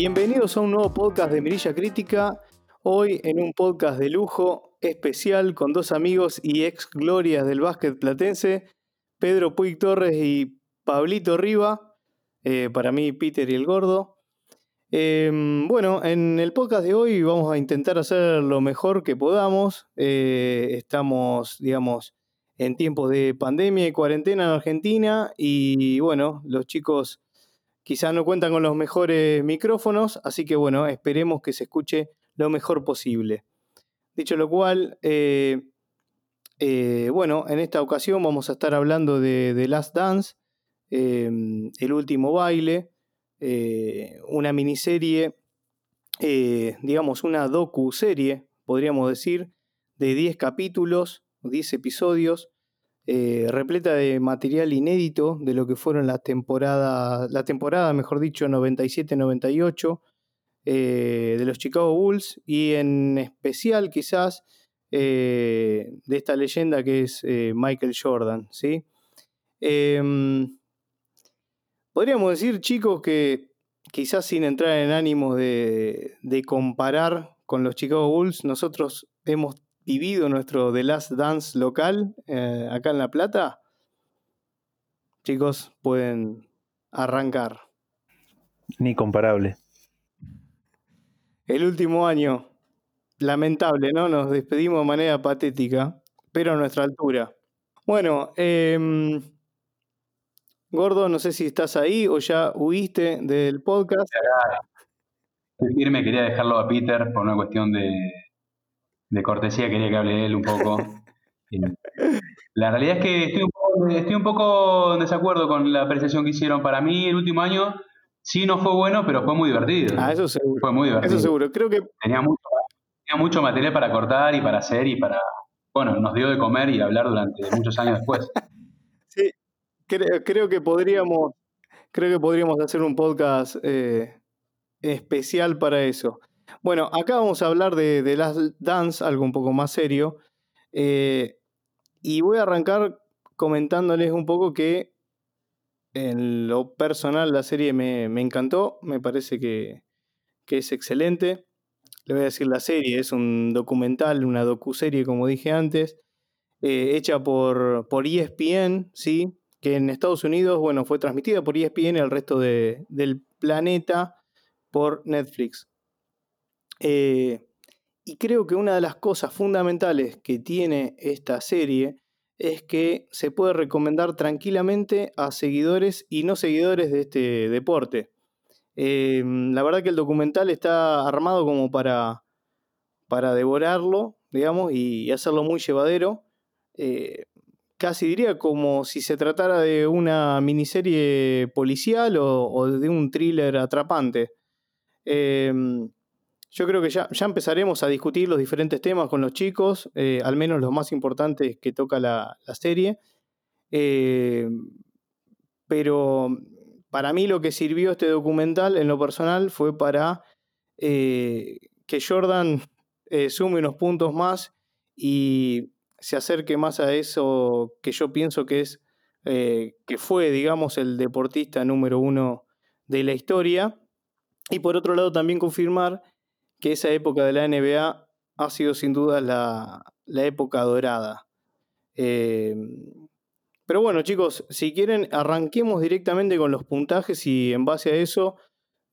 Bienvenidos a un nuevo podcast de Mirilla Crítica. Hoy en un podcast de lujo especial con dos amigos y ex glorias del básquet platense, Pedro Puig Torres y Pablito Riva. Eh, para mí, Peter y el Gordo. Em, bueno, en el podcast de hoy vamos a intentar hacer lo mejor que podamos. Eh, estamos, digamos, en tiempos de pandemia y cuarentena en Argentina y bueno, los chicos quizás no cuentan con los mejores micrófonos, así que bueno, esperemos que se escuche lo mejor posible. Dicho lo cual, eh, eh, bueno, en esta ocasión vamos a estar hablando de The Last Dance, em, El último baile, eh, una miniserie, digamos una docu-serie, podríamos decir, de 10 capítulos, 10 episodios, repleta de material inédito de lo que fueron las temporadas, la temporada, mejor dicho, 97-98, eh, de los Chicago Bulls y en especial quizás eh, de esta leyenda que es eh, Michael Jordan. ¿sí? Em, podríamos decir, chicos, que quizás sin entrar en ánimo de, de, comparar con los Chicago Bulls, nosotros hemos vivido nuestro The Last Dance local acá en La Plata. Chicos, pueden arrancar. Ni comparable el último año. Lamentable, ¿no? Nos despedimos de manera patética, pero a nuestra altura. Bueno, em, Gordo, no sé si estás ahí o ya huiste del podcast. Firme, quería dejarlo a Peter por una cuestión de, de cortesía, quería que hable él un poco. la realidad es que estoy un, poco, estoy un poco en desacuerdo con la apreciación que hicieron. Para mí, el último año Sí, no fue bueno, pero fue muy divertido. Ah, eso seguro. Fue muy divertido. Eso seguro. Creo que. Tenía mucho, tenía mucho material para cortar y para hacer y para. Bueno, nos dio de comer y hablar durante muchos años después. sí, creo, que podríamos. Creo que podríamos hacer un podcast eh, especial para eso. Bueno, acá vamos a hablar de, de Last Dance, algo un poco más serio. Eh, y voy a arrancar comentándoles un poco que en lo personal, la serie me, encantó, me parece que, es excelente. Le voy a decir la serie, es un documental, una docuserie, como dije antes, eh, hecha por, por ESPN, ¿sí? que en Estados Unidos, bueno, fue transmitida por ESPN el resto del planeta por Netflix. Eh, y creo que una de las cosas fundamentales que tiene esta serie es que se puede recomendar tranquilamente a seguidores y no seguidores de este deporte. Em, la verdad que el documental está armado como para, para devorarlo, digamos, y hacerlo muy llevadero. Eh, casi diría como si se tratara de una miniserie policial o, de un thriller atrapante. Yo creo que ya, empezaremos a discutir los diferentes temas con los chicos, eh, al menos los más importantes que toca la, serie. Eh, pero para mí lo que sirvió este documental en lo personal fue para eh, que Jordan sume unos puntos más y se acerque más a eso que yo pienso que es que fue, digamos, el deportista número uno de la historia. Y por otro lado también confirmar que esa época de la NBA ha sido sin duda la, época dorada. Eh, pero bueno, chicos, si quieren, arranquemos directamente con los puntajes y en base a eso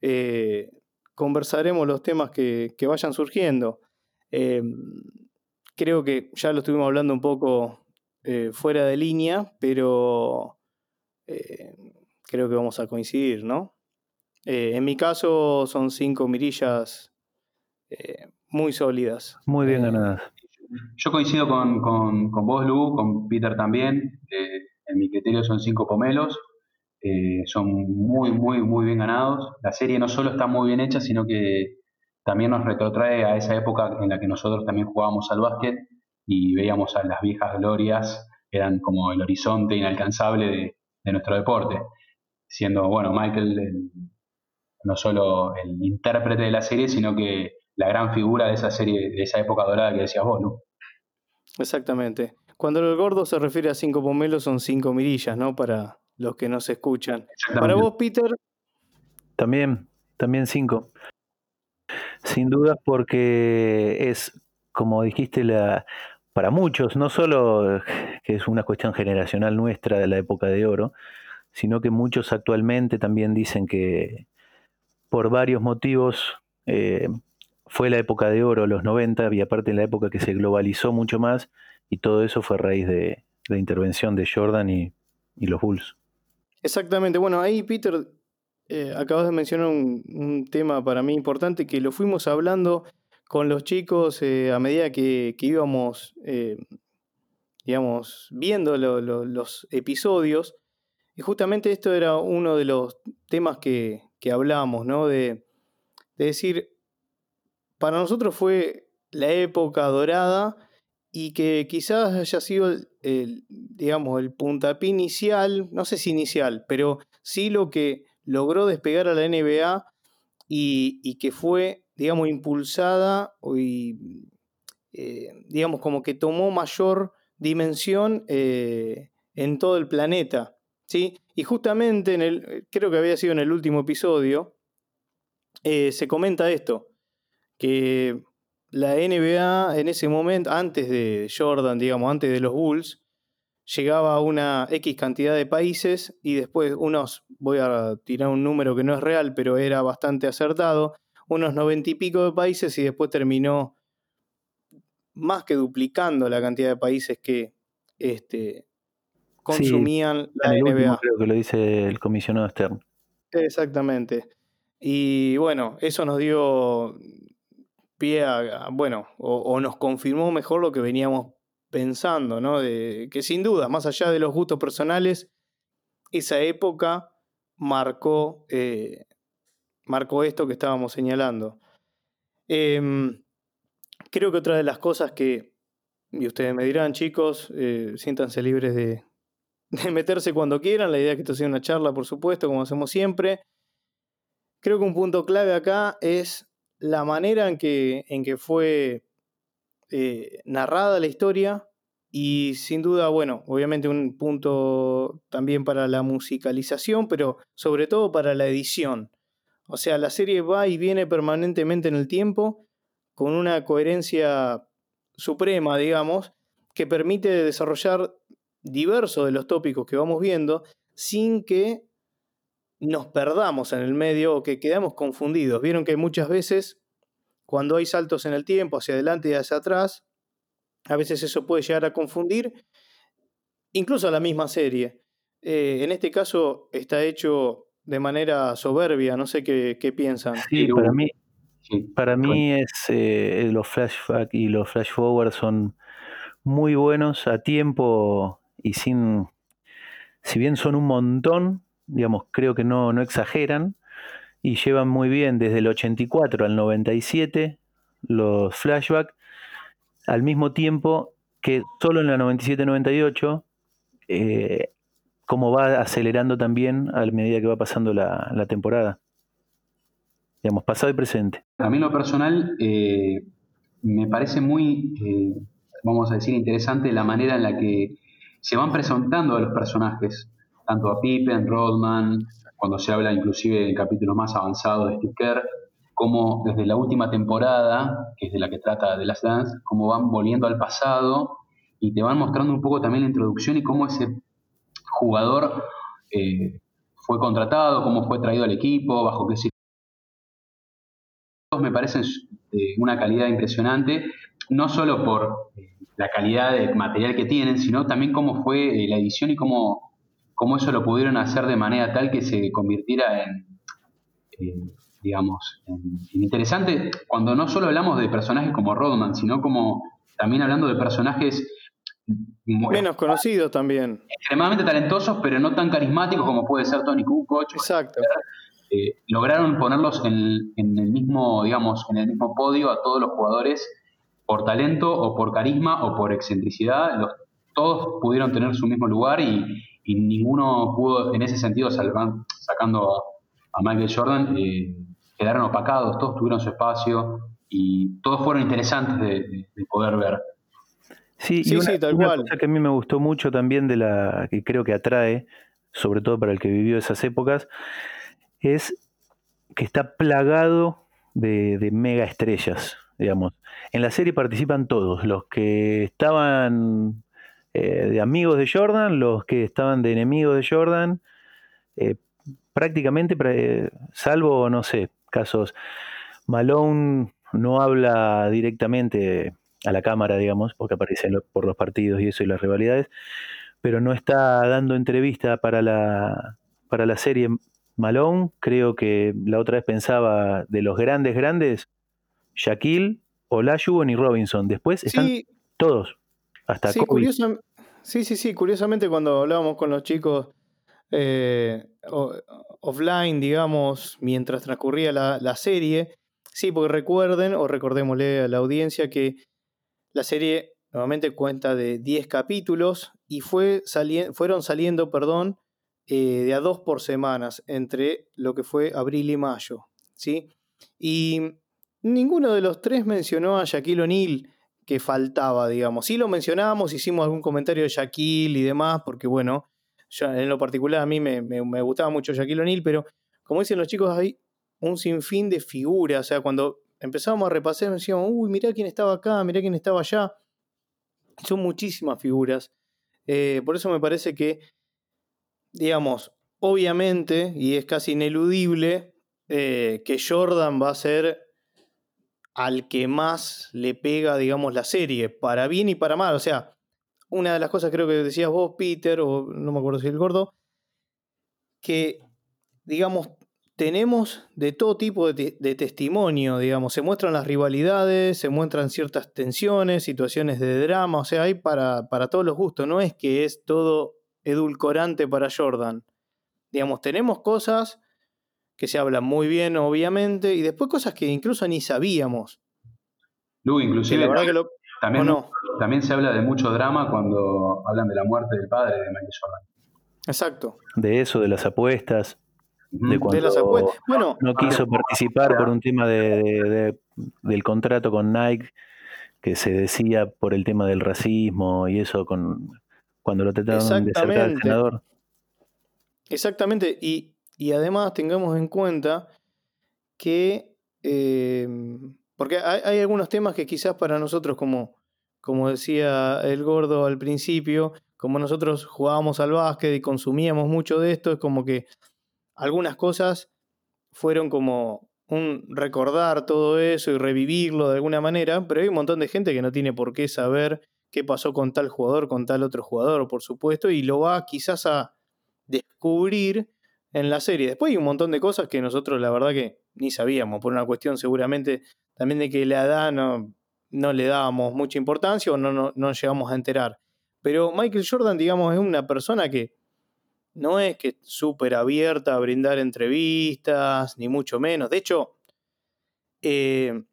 eh, conversaremos los temas que, vayan surgiendo. Eh, creo que ya lo estuvimos hablando un poco fuera de línea, pero creo que vamos a coincidir, ¿no? en mi caso son cinco mirillas eh, muy sólidas. Muy bien eh, ganadas. Yo coincido con, con, con, vos, Lu, con Peter también. Eh, en mi criterio son cinco pomelos. son muy, muy, muy bien ganados. La serie no solo está muy bien hecha, sino que también nos retrotrae a esa época en la que nosotros también jugábamos al básquet y veíamos a las viejas glorias, eran como el horizonte inalcanzable de, de nuestro deporte. Siendo, bueno, Michael no solo el intérprete de la serie, sino que la gran figura de esa serie, de esa época dorada que decías vos, ¿no? Exactamente. Cuando el gordo se refiere a cinco pomelos son cinco mirillas, ¿no? Para los que no se escuchan. Para vos, Peter. También también cinco. Sin dudas porque es, como dijiste, la, para muchos, no solo que es una cuestión generacional nuestra de la época de oro, sino que muchos actualmente también dicen que por varios motivos eh, fue la época de oro, los 90, y aparte en la época que se globalizó mucho más, y todo eso fue a raíz de la intervención de Jordan y, los Bulls. Exactamente, bueno, ahí Peter, eh, acabas de mencionar un, tema para mí importante que lo fuimos hablando con los chicos eh, a medida que, íbamos, digamos, viendo los episodios y justamente esto era uno de los temas que, que ¿no? De, decir, para nosotros fue la época dorada y que quizás haya sido el, digamos, el puntapié inicial, no sé si inicial, pero sí lo que logró despegar a la NBA y, que fue, digamos, impulsada y, eh, digamos, como que tomó mayor dimensión eh, en todo el planeta. ¿sí? Y justamente en el, creo que había sido en el último episodio, eh, se comenta esto, que la NBA en ese momento, antes de Jordan, digamos, antes de los Bulls, llegaba a una X cantidad de países y después unos, voy a tirar un número que no es real, pero era bastante acertado, unos noventa y pico de países y después terminó más que duplicando la cantidad de países que este, consumían la NBA. creo que lo dice el comisionado Stern. Exactamente. Y bueno, eso nos dio pie bueno, o, nos confirmó mejor lo que veníamos pensando, ¿no? De, que sin duda, más allá de los gustos personales, esa época marcó, eh, marcó esto que estábamos señalando. Em, creo que otra de las cosas que, y ustedes me dirán, chicos, eh, siéntanse libres de, de meterse cuando quieran. La idea es que esto sea una charla, por supuesto, como hacemos siempre. Creo que un punto clave acá es la manera en que, en que fue eh, narrada la historia y sin duda, bueno, obviamente un punto también para la musicalización, pero sobre todo para la edición. O sea, la serie va y viene permanentemente en el tiempo con una coherencia suprema, digamos, que permite desarrollar diversos de los tópicos que vamos viendo sin que nos perdamos en el medio o que quedamos confundidos. Vieron que muchas veces cuando hay saltos en el tiempo hacia adelante y hacia atrás, a veces eso puede llegar a confundir incluso a la misma serie. Eh, en este caso está hecho de manera soberbia, no sé qué, piensan. Sí, para mí, para mí es eh, los flashbacks y los flash forward son muy buenos a tiempo y sin, si bien son un montón, digamos, creo que no, no exageran y llevan muy bien desde el 84 al 97 los flashbacks, al mismo tiempo que solo en la 97-98, eh, como va acelerando también a medida que va pasando la, la, temporada. Digamos, pasado y presente. A mí lo personal eh, me parece muy, eh, vamos a decir, interesante la manera en la que se van presentando a los personajes, tanto a Pippen, Rodman, cuando se habla inclusive del capítulo más avanzado de Steve como desde la última temporada, que es de la que trata de las Dance, cómo van volviendo al pasado y te van mostrando un poco también la introducción y cómo ese jugador eh, fue contratado, cómo fue traído al equipo, bajo qué circunstancias. Me parecen de una calidad impresionante, no solo por eh, la calidad de material que tienen, sino también cómo fue eh, la edición y cómo, cómo eso lo pudieron hacer de manera tal que se convirtiera en, digamos, en, interesante, cuando no solo hablamos de personajes como Rodman, sino como también hablando de personajes menos conocidos también. Extremadamente talentosos, pero no tan carismáticos como puede ser Tony Kukoc. Exacto. Eh, lograron ponerlos en, en, el mismo, digamos, en el mismo podio a todos los jugadores por talento o por carisma o por excentricidad, los, todos pudieron tener su mismo lugar y, ninguno pudo en ese sentido salvar, sacando a, Michael Jordan, eh, quedaron opacados, todos tuvieron su espacio y todos fueron interesantes de, poder ver. Sí, sí, sí tal cual. cosa que a mí me gustó mucho también de la que creo que atrae, sobre todo para el que vivió esas épocas, es que está plagado de, de mega estrellas, digamos. En la serie participan todos, los que estaban eh, de amigos de Jordan, los que estaban de enemigos de Jordan, eh, prácticamente, eh, salvo, no sé, casos, Malone no habla directamente a la cámara, digamos, porque aparece por los partidos y eso y las rivalidades, pero no está dando entrevista para la, para la serie Malone. Creo que la otra vez pensaba de los grandes, grandes, Shaquille, Olajuwon y Robinson. Después están todos, hasta sí, sí, sí, sí, curiosamente cuando hablábamos con los chicos eh, offline, digamos, mientras transcurría la, la serie, sí, porque recuerden o recordémosle a la audiencia que la serie nuevamente cuenta de 10 capítulos y fue fueron saliendo, perdón, eh, de a dos por semanas entre lo que fue abril y mayo. ¿sí? Y ninguno de los tres mencionó a Shaquille O'Neal que faltaba, digamos. Sí lo mencionamos, hicimos algún comentario de Shaquille y demás, porque bueno, en lo particular a mí me, me gustaba mucho Shaquille O'Neal, pero como dicen los chicos, hay un sinfín de figuras. O sea, cuando empezábamos a repasar, decíamos, uy, mirá quién estaba acá, mirá quién estaba allá. Son muchísimas figuras. Eh, por eso me parece que, digamos, obviamente, y es casi ineludible, eh, que Jordan va a ser al que más le pega, digamos, la serie, para bien y para mal. O sea, una de las cosas creo que decías vos, Peter, o no me acuerdo si el gordo, que, digamos, tenemos de todo tipo de, testimonio, digamos, se muestran las rivalidades, se muestran ciertas tensiones, situaciones de drama, o sea, hay para, para todos los gustos, no es que es todo edulcorante para Jordan. Digamos, tenemos cosas que se hablan muy bien, obviamente, y después cosas que incluso ni sabíamos. Lu, inclusive también, también se habla de mucho drama cuando hablan de la muerte del padre de Michael Jordan. Exacto. De eso, de las apuestas de cuando bueno, no quiso participar por un tema de, del contrato con Nike que se decía por el tema del racismo y eso con cuando lo trataron de cercar al senador. Exactamente, y, además tengamos en cuenta que eh, porque hay, hay, algunos temas que quizás para nosotros como, como decía el gordo al principio, como nosotros jugábamos al básquet y consumíamos mucho de esto, es como que algunas cosas fueron como un recordar todo eso y revivirlo de alguna manera, pero hay un montón de gente que no tiene por qué saber qué pasó con tal jugador, con tal otro jugador, por supuesto, y lo va quizás a descubrir en la serie. Después hay un montón de cosas que nosotros la verdad que ni sabíamos, por una cuestión seguramente también de que la edad no, no le dábamos mucha importancia o no, no, no llegamos a enterar. Pero Michael Jordan, digamos, es una persona que no es que súper abierta a brindar entrevistas, ni mucho menos. De hecho, eh,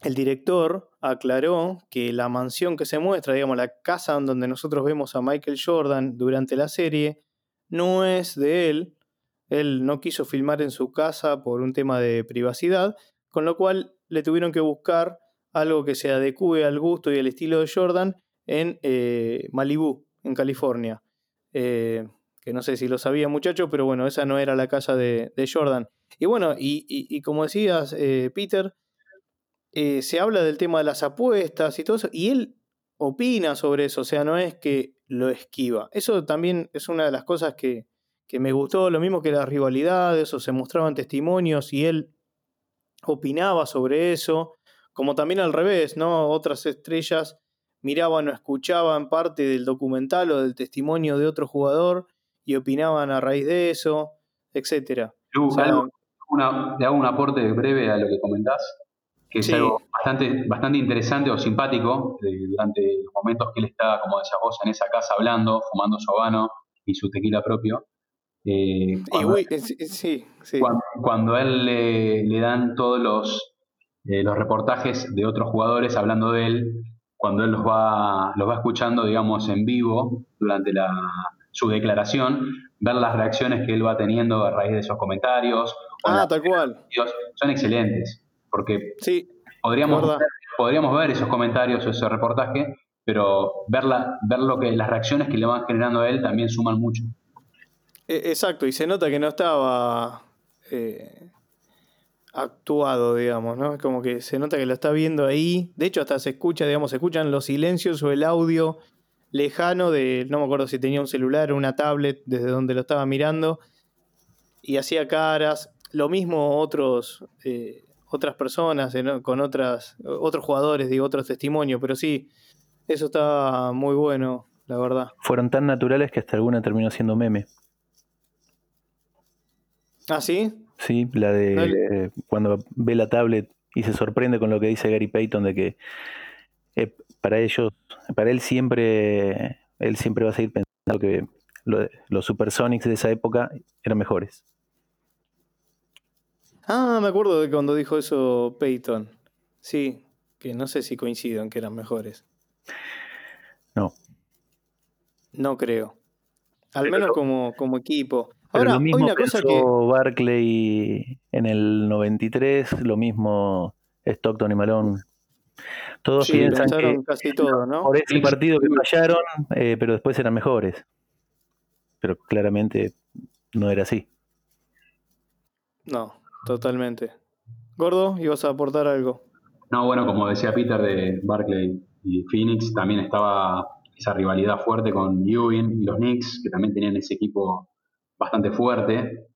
el director aclaró que la mansión que se muestra, digamos, la casa donde nosotros vemos a Michael Jordan durante la serie, no es de él. Él no quiso filmar en su casa por un tema de privacidad, con lo cual le tuvieron que buscar algo que se adecue al gusto y al estilo de Jordan en eh, Malibu, en California. Eh, que no sé si lo sabía muchachos, pero bueno, esa no era la casa de, Jordan. Y bueno, y, como decías, eh, Peter, se habla del tema de las apuestas y todo eso, y él opina sobre eso, o sea, no es que lo esquiva. Eso también es una de las cosas que, que me gustó, lo mismo que las rivalidades, o se mostraban testimonios y él opinaba sobre eso, como también al revés, ¿no? Otras estrellas miraban o escuchaban parte del documental o del testimonio de otro jugador y opinaban a raíz de eso, etcétera. te hago un aporte breve a lo que comentás, que es algo bastante, bastante interesante o simpático durante los momentos que él está, como decías vos, en esa casa hablando, fumando su habano y su tequila propio. Eh, cuando, sí, sí. Cuando, a él le, dan todos los, eh, los reportajes de otros jugadores hablando de él, cuando él los va, los va escuchando, digamos, en vivo durante la, su declaración, ver las reacciones que él va teniendo a raíz de esos comentarios. Ah, tal cual. Son excelentes, porque sí, podríamos, ver, podríamos ver esos comentarios o ese reportaje, pero ver, ver lo que, las reacciones que le van generando a él también suman mucho. E, exacto, y se nota que no estaba... Eh, actuado, digamos, ¿no? Como que se nota que lo está viendo ahí. De hecho, hasta se escucha, digamos, se escuchan los silencios o el audio lejano de, no me acuerdo si tenía un celular o una tablet desde donde lo estaba mirando. Y hacía caras. Lo mismo otros, eh, otras personas, con otras, otros jugadores, digo, otros testimonios. Pero sí, eso está muy bueno, la verdad. Fueron tan naturales que hasta alguna terminó siendo meme. ¿Ah, sí? Sí, la de cuando ve la tablet y se sorprende con lo que dice Gary Payton de que eh, para ellos, para él siempre, él siempre va a seguir pensando que los Supersonics de esa época eran mejores. Ah, me acuerdo de cuando dijo eso Payton. Sí, que no sé si coincido en que eran mejores. No. No creo. Al menos como, como equipo. Ahora, lo mismo cosa que. Barclay en el 93, lo mismo Stockton y Malone. Todos piensan que casi todo, ¿no? por ese partido que fallaron, eh, pero después eran mejores. Pero claramente no era así. No, totalmente. Gordo, ¿ibas a aportar algo? No, bueno, como decía Peter de Barclay y Phoenix, también estaba esa rivalidad fuerte con Ewing y los Knicks, que también tenían ese equipo bastante fuerte.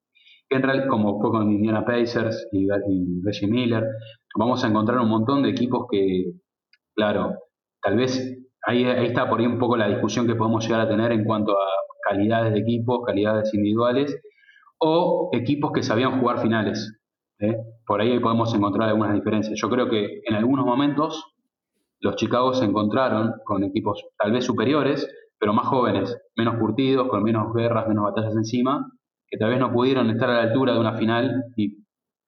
En realidad, como fue con Indiana Pacers y, Reggie Miller, vamos a encontrar un montón de equipos que, claro, tal vez ahí, ahí está por ahí un poco la discusión que podemos llegar a tener en cuanto a calidades de equipos, calidades individuales, o equipos que sabían jugar finales. ¿eh? Por ahí podemos encontrar algunas diferencias. Yo creo que en algunos momentos los Chicago se encontraron con equipos tal vez superiores, pero más jóvenes, menos curtidos, con menos guerras, menos batallas encima, que tal vez no pudieron estar a la altura de una final, y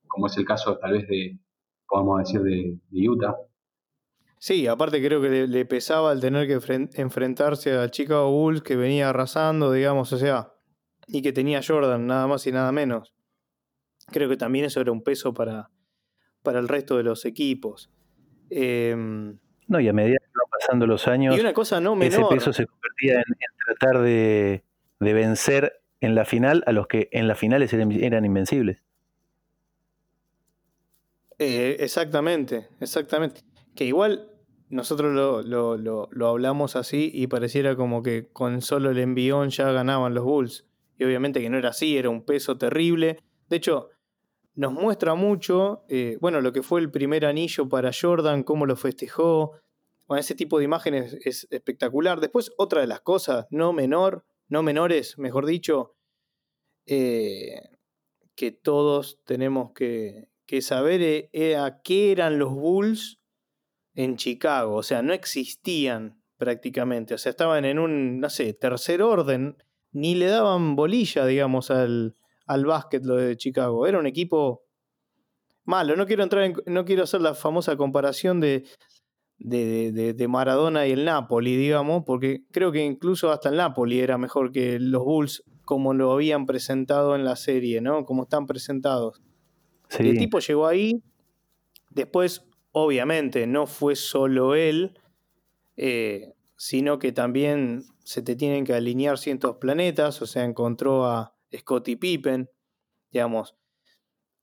como es el caso tal vez de, podemos decir, de, Utah. Sí, aparte creo que le, pesaba el tener que enfrentarse a Chicago Bulls que venía arrasando, digamos, o sea, y que tenía Jordan, nada más y nada menos. Creo que también eso era un peso para, para el resto de los equipos. Eh, no, y a medida pasando los años, y una cosa no ese peso se convertía en, tratar de, vencer en la final a los que en las finales eran, invencibles. Eh, exactamente, exactamente. Que igual nosotros lo, lo, lo, hablamos así y pareciera como que con solo el envión ya ganaban los Bulls. Y obviamente que no era así, era un peso terrible. De hecho, nos muestra mucho, eh, bueno, lo que fue el primer anillo para Jordan, cómo lo festejó. Bueno, ese tipo de imágenes es espectacular. Después, otra de las cosas, no menor, no menores, mejor dicho, eh, que todos tenemos que, saber eh, era qué eran los Bulls en Chicago. O sea, no existían prácticamente. O sea, estaban en un, no sé, tercer orden. Ni le daban bolilla, digamos, al, al básquet lo de Chicago. Era un equipo malo. No quiero entrar en, no quiero hacer la famosa comparación de, de, Maradona y el Napoli, digamos, porque creo que incluso hasta el Napoli era mejor que los Bulls como lo habían presentado en la serie, ¿no? Como están presentados. El tipo llegó ahí, después, obviamente, no fue solo él, eh, sino que también se te tienen que alinear cientos planetas, o sea, encontró a, Scottie Pippen, digamos.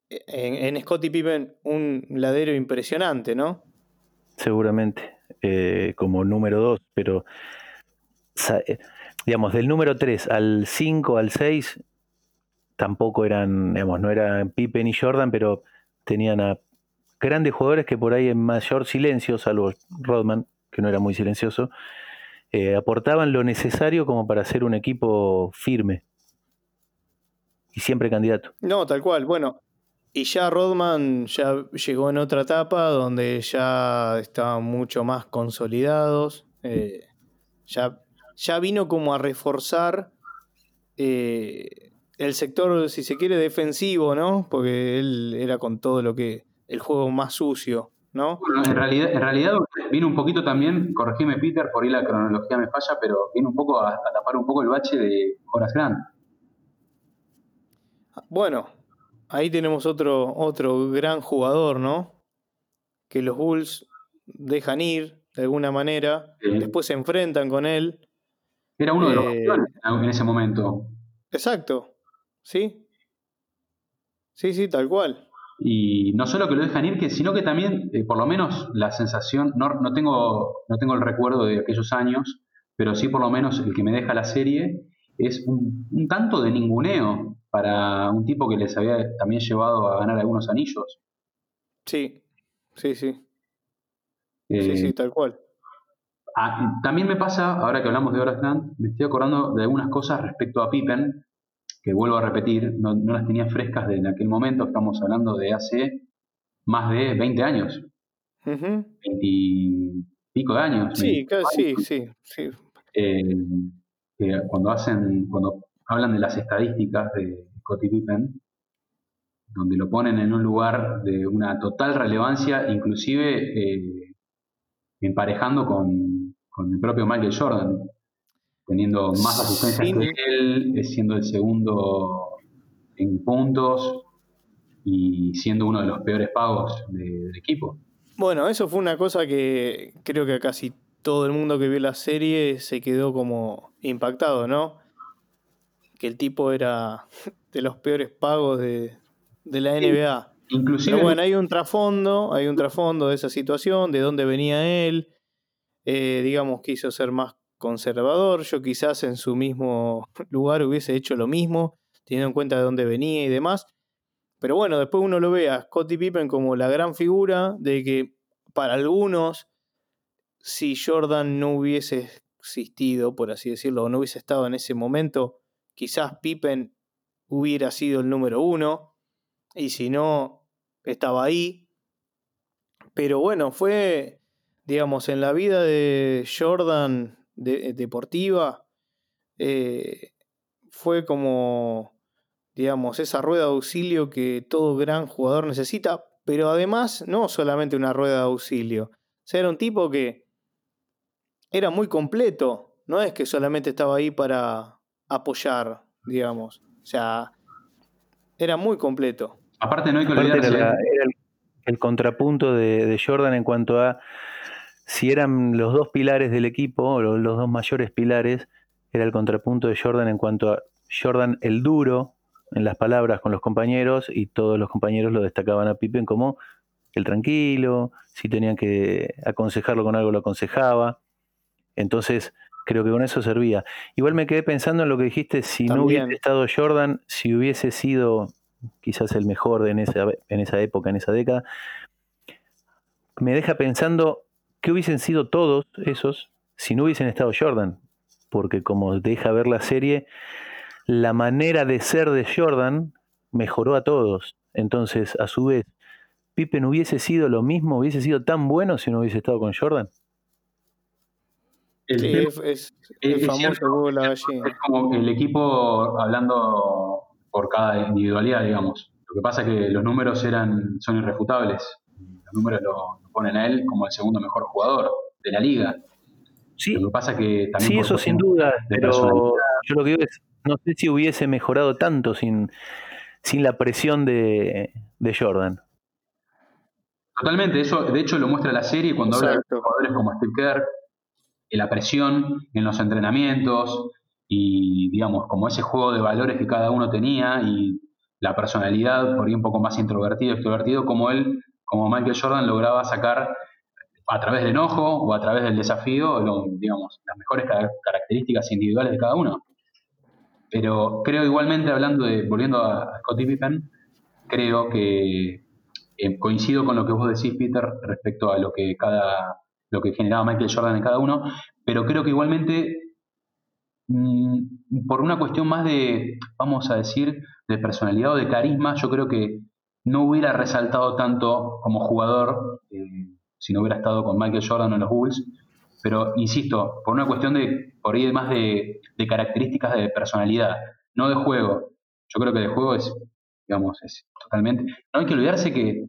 E, en, Scottie Pippen un ladero impresionante, ¿no? Seguramente, eh, como número 2, pero eh, digamos, del número 3 al 5 al 6 tampoco eran, digamos, no eran Pippen y Jordan, pero tenían a grandes jugadores que por ahí en mayor silencio, salvo Rodman, que no era muy silencioso, eh, aportaban lo necesario como para hacer un equipo firme y siempre candidato. No, tal cual. Bueno, y ya Rodman ya llegó en otra etapa donde ya estaban mucho más consolidados. Eh, ya, ya vino como a reforzar eh, el sector, si se quiere, defensivo, ¿no? Porque él era con todo lo que. el juego más sucio, ¿no? Bueno, en realidad, en realidad vino un poquito también, corregime Peter, por ahí la cronología me falla, pero vino un poco a, a tapar un poco el bache de Horace Grant. Bueno, ahí tenemos otro, otro gran jugador, ¿no? Que los Bulls dejan ir de alguna manera, después se enfrentan con él. Era uno de los eh, en ese momento. Exacto, ¿sí? Sí, sí, tal cual. Y no solo que lo dejan ir, sino que también, eh, por lo menos, la sensación, no, no, tengo, no tengo el recuerdo de aquellos años, pero sí por lo menos el que me deja la serie es un, tanto de ninguneo para un tipo que les había también llevado a ganar algunos anillos. Sí, sí, sí. sí, sí, eh, tal cual. Ah, también me pasa, ahora que hablamos de Horace me estoy acordando de algunas cosas respecto a Pippen, que vuelvo a repetir, no, las tenía frescas de en aquel momento, estamos hablando de hace más de 20 años. 20 pico de años. Sí, casi, sí, sí. Eh, cuando hacen, cuando hablan de las estadísticas de Scottie Pippen, donde lo ponen en un lugar de una total relevancia, inclusive eh, emparejando con, con el propio Michael Jordan, teniendo más asistencias que él, siendo el segundo en puntos y siendo uno de los peores pagos del equipo. Bueno, eso fue una cosa que creo que casi todo el mundo que vio la serie se quedó como impactado, ¿no? Que el tipo era de los peores pagos de, la NBA. Inclusive. Pero bueno, hay un trasfondo, hay un trasfondo de esa situación, de dónde venía él. Eh, digamos, quiso ser más conservador. Yo quizás en su mismo lugar hubiese hecho lo mismo, teniendo en cuenta de dónde venía y demás. Pero bueno, después uno lo ve a Scottie Pippen como la gran figura de que para algunos, si Jordan no hubiese existido, por así decirlo, o no hubiese estado en ese momento, quizás Pippen hubiera sido el número uno. Y si no, estaba ahí. Pero bueno, fue, digamos, en la vida de Jordan de, deportiva, eh, fue como, digamos, esa rueda de auxilio que todo gran jugador necesita, pero además no solamente una rueda de auxilio. O sea, era un tipo que era muy completo, no es que solamente estaba ahí para apoyar, digamos. O sea, era muy completo. Aparte, no hay que olvidar el, contrapunto de, Jordan en cuanto a si eran los dos pilares del equipo, los, los dos mayores pilares, era el contrapunto de Jordan en cuanto a Jordan el duro en las palabras con los compañeros y todos los compañeros lo destacaban a Pippen como el tranquilo, si tenían que aconsejarlo con algo lo aconsejaba. Entonces, creo que con eso servía. Igual me quedé pensando en lo que dijiste, si no hubiese estado Jordan, si hubiese sido quizás el mejor en esa, en esa época, en esa década, me deja pensando ¿Qué hubiesen sido todos esos si no hubiesen estado Jordan? Porque como deja ver la serie, la manera de ser de Jordan mejoró a todos. Entonces, a su vez, ¿Pippen hubiese sido lo mismo, hubiese sido tan bueno si no hubiese estado con Jordan? Sí, es, famoso Es como el equipo hablando por cada individualidad, digamos. Lo que pasa es que los números eran, son irrefutables. Los números lo, ponen a él como el segundo mejor jugador de la liga. Sí, lo que pasa que también sí eso sin duda, pero yo lo que digo es, no sé si hubiese mejorado tanto sin, sin la presión de, Jordan. Totalmente, eso de hecho lo muestra la serie cuando habla de jugadores como Steve Kerr, la presión en los entrenamientos y digamos como ese juego de valores que cada uno tenía y la personalidad, por ahí un poco más introvertido, extrovertido, como él como Michael Jordan lograba sacar a través del enojo o a través del desafío, digamos, las mejores características individuales de cada uno. Pero creo igualmente, hablando de, volviendo a Scottie Pippen, creo que eh, coincido con lo que vos decís, Peter, respecto a lo que cada lo que generaba Michael Jordan en cada uno, pero creo que igualmente mm, por una cuestión más de, vamos a decir, de personalidad o de carisma, yo creo que no hubiera resaltado tanto como jugador eh, si no hubiera estado con Michael Jordan en los Bulls. Pero insisto, por una cuestión de, por ahí más de, características de personalidad, no de juego. Yo creo que de juego es, digamos, es totalmente. Hay que olvidarse que, no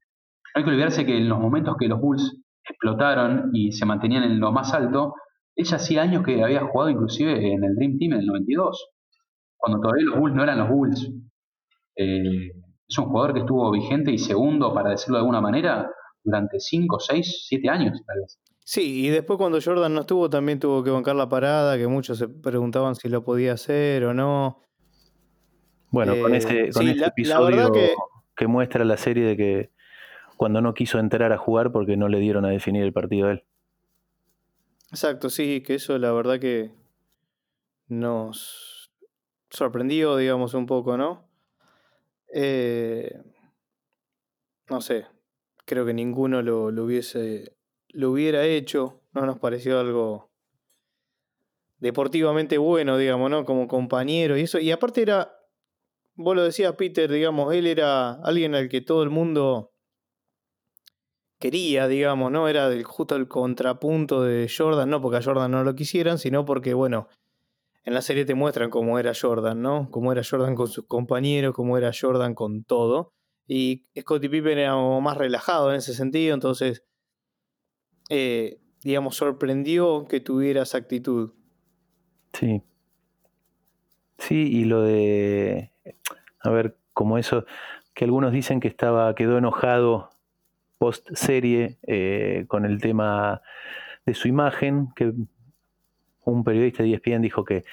hay que olvidarse que en los momentos que los Bulls explotaron y se mantenían en lo más alto, ella hacía años que había jugado inclusive en el Dream Team en el 92, cuando todavía los Bulls no eran los Bulls. Eh, es un jugador que estuvo vigente y segundo, para decirlo de alguna manera, durante 5, 6, 7 años, tal vez. Sí, y después cuando Jordan no estuvo, también tuvo que bancar la parada, que muchos se preguntaban si lo podía hacer o no. Bueno, con eh, ese, con episodio que muestra la serie de que cuando no quiso entrar a jugar porque no le dieron a definir el partido a él. Exacto, sí, que eso la verdad que nos sorprendió, digamos, un poco, ¿no? Eh, no sé, creo que ninguno lo, lo, hubiese, lo hubiera hecho, no nos pareció algo deportivamente bueno, digamos, ¿no? Como compañero y eso. Y aparte era, vos lo decías, Peter, digamos, él era alguien al que todo el mundo quería, digamos, ¿no? Era justo el contrapunto de Jordan, no porque a Jordan no lo quisieran, sino porque, bueno, en la serie te muestran cómo era Jordan, ¿no? Cómo era Jordan con sus compañeros, cómo era Jordan con todo. Y Scottie Pippen era más relajado en ese sentido, entonces, eh, digamos, sorprendió que tuviera esa actitud. Sí. Sí, y lo de, a ver, como eso, que algunos dicen que estaba, quedó enojado post serie eh, con el tema de su imagen, que un periodista de ESPN dijo que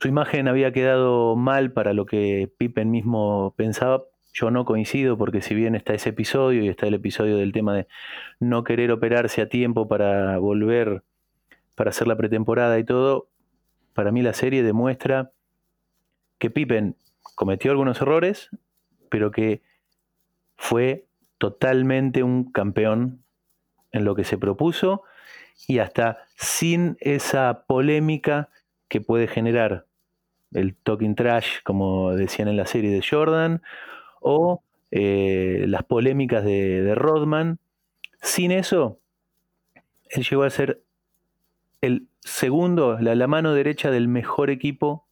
su imagen había quedado mal para lo que Pippen mismo pensaba. Yo no coincido porque si bien está ese episodio y está el episodio del tema de no querer operarse a tiempo para volver, para hacer la pretemporada y todo, para mí la serie demuestra que Pippen cometió algunos errores, pero que fue totalmente un campeón en lo que se propuso y hasta sin esa polémica que puede generar el talking trash, como decían en la serie de Jordan, o eh, las polémicas de, Rodman. Sin eso, él llegó a ser el segundo, la, la mano derecha del mejor equipo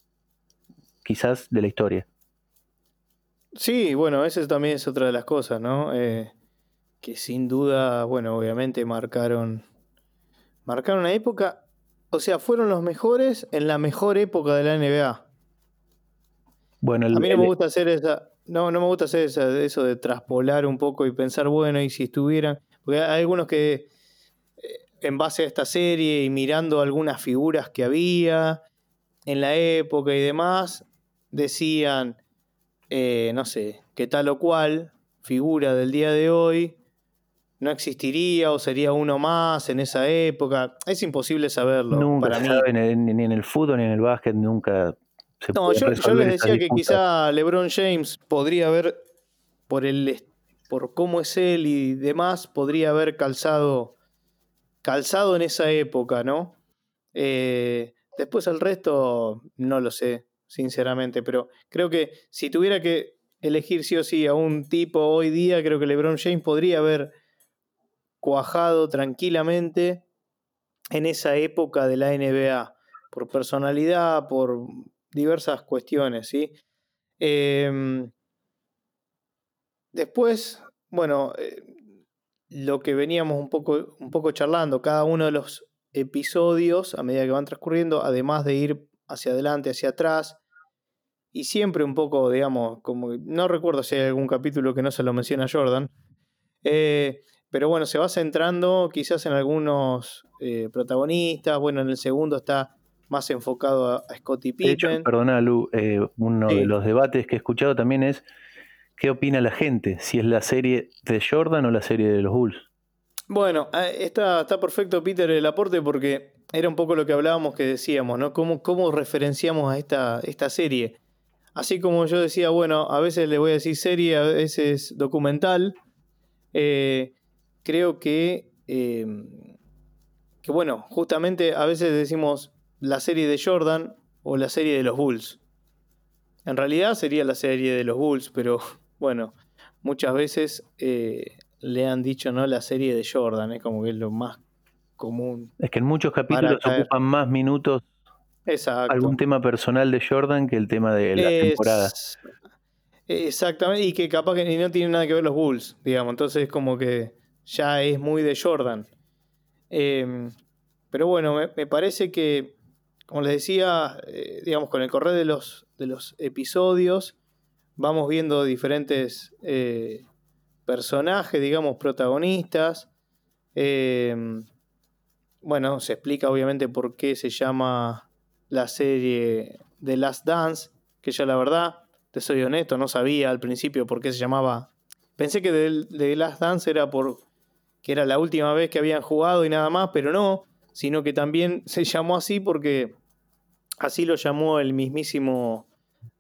quizás de la historia. Sí, bueno, esa también es otra de las cosas, ¿no? Eh, que sin duda, bueno, obviamente marcaron, marcaron una época, o sea, fueron los mejores en la mejor época de la NBA. Bueno, a mí no me gusta hacer esa, no, no me gusta hacer eso de traspolar un poco y pensar, bueno, y si estuvieran, porque hay algunos que eh, en base a esta serie y mirando algunas figuras que había en la época y demás, decían, eh, no sé, que tal o cual figura del día de hoy no existiría o sería uno más en esa época. Es imposible saberlo. Nunca para mí. ni en el fútbol ni en el básquet, nunca se No, yo, yo les decía que quizá LeBron James podría haber, por, el, por cómo es él y demás, podría haber calzado, calzado en esa época, ¿no? Eh, después el resto, no lo sé sinceramente, pero creo que si tuviera que elegir sí o sí a un tipo hoy día, creo que LeBron James podría haber cuajado tranquilamente en esa época de la NBA, por personalidad, por diversas cuestiones, ¿sí? Em, después, bueno, eh, lo que veníamos un poco, un poco charlando, cada uno de los episodios, a medida que van transcurriendo, además de ir hacia adelante, hacia atrás. Y siempre un poco, digamos, como no recuerdo si hay algún capítulo que no se lo menciona Jordan. Eh, pero bueno, se va centrando quizás en algunos eh, protagonistas. Bueno, en el segundo está más enfocado a, Scottie Pippen. De hecho, perdona, Lu, eh, uno de los debates que he escuchado también es qué opina la gente, si es la serie de Jordan o la serie de los Bulls. Bueno, está, está perfecto, Peter, el aporte, porque era un poco lo que hablábamos que decíamos, ¿no? ¿Cómo, cómo referenciamos a esta, esta serie? Así como yo decía, bueno, a veces le voy a decir serie, a veces documental. Eh, creo que, em, que, bueno, justamente a veces decimos la serie de Jordan o la serie de los Bulls. En realidad sería la serie de los Bulls, pero bueno, muchas veces eh, le han dicho no la serie de Jordan, es como que es lo más común. Es que en muchos capítulos ocupan más minutos Exacto. algún tema personal de Jordan que el tema de la temporada. Exactamente, y que capaz que no tiene nada que ver los Bulls, digamos, entonces es como que ya es muy de Jordan. Em, pero bueno, me, parece que, como les decía, eh, digamos, con el correr de los, de los episodios, vamos viendo diferentes eh, personajes, digamos, protagonistas. Em, bueno, se explica obviamente por qué se llama la serie The Last Dance, que ya la verdad, te soy honesto, no sabía al principio por qué se llamaba Pensé que de, The Last Dance era por que era la última vez que habían jugado y nada más, pero no, sino que también se llamó así porque así lo llamó el mismísimo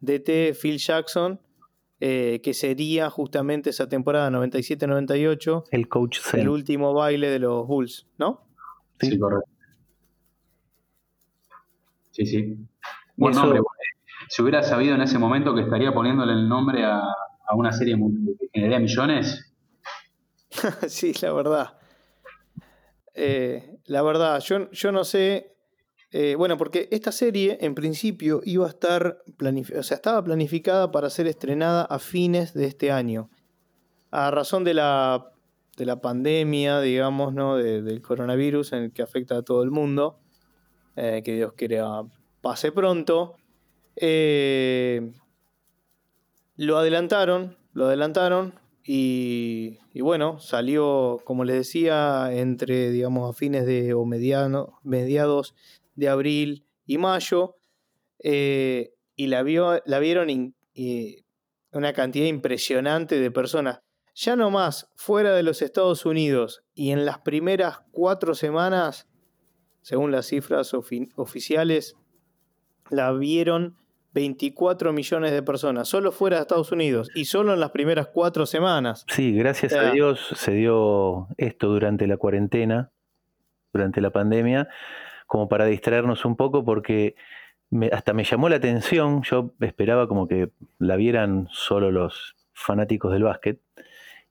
DT Phil Jackson, eh, que sería justamente esa temporada 97-98. El coach El último baile de los Bulls, ¿no? Sí, correcto. Sí, sí. Buen nombre. Si hubiera sabido en ese momento que estaría poniéndole el nombre a, una serie que generaría millones. sí, la verdad. Eh, la verdad, yo, yo no sé. Eh, bueno, porque esta serie en principio iba a estar o sea, estaba planificada para ser estrenada a fines de este año. A razón de la, de la pandemia, digamos, ¿no? del coronavirus en el que afecta a todo el mundo. Eh, que Dios quiera pase pronto. Eh, lo adelantaron, lo adelantaron y, bueno, salió, como les decía, entre, digamos, a fines de o mediados de abril y mayo. Eh, y la, vio, la vieron una cantidad impresionante de personas. Ya no más, fuera de los Estados Unidos y en las primeras cuatro semanas según las cifras oficiales, la vieron 24 millones de personas, solo fuera de Estados Unidos y solo en las primeras cuatro semanas. Sí, gracias a Dios se dio esto durante la cuarentena, durante la pandemia, como para distraernos un poco porque hasta me llamó la atención, yo esperaba como que la vieran solo los fanáticos del básquet,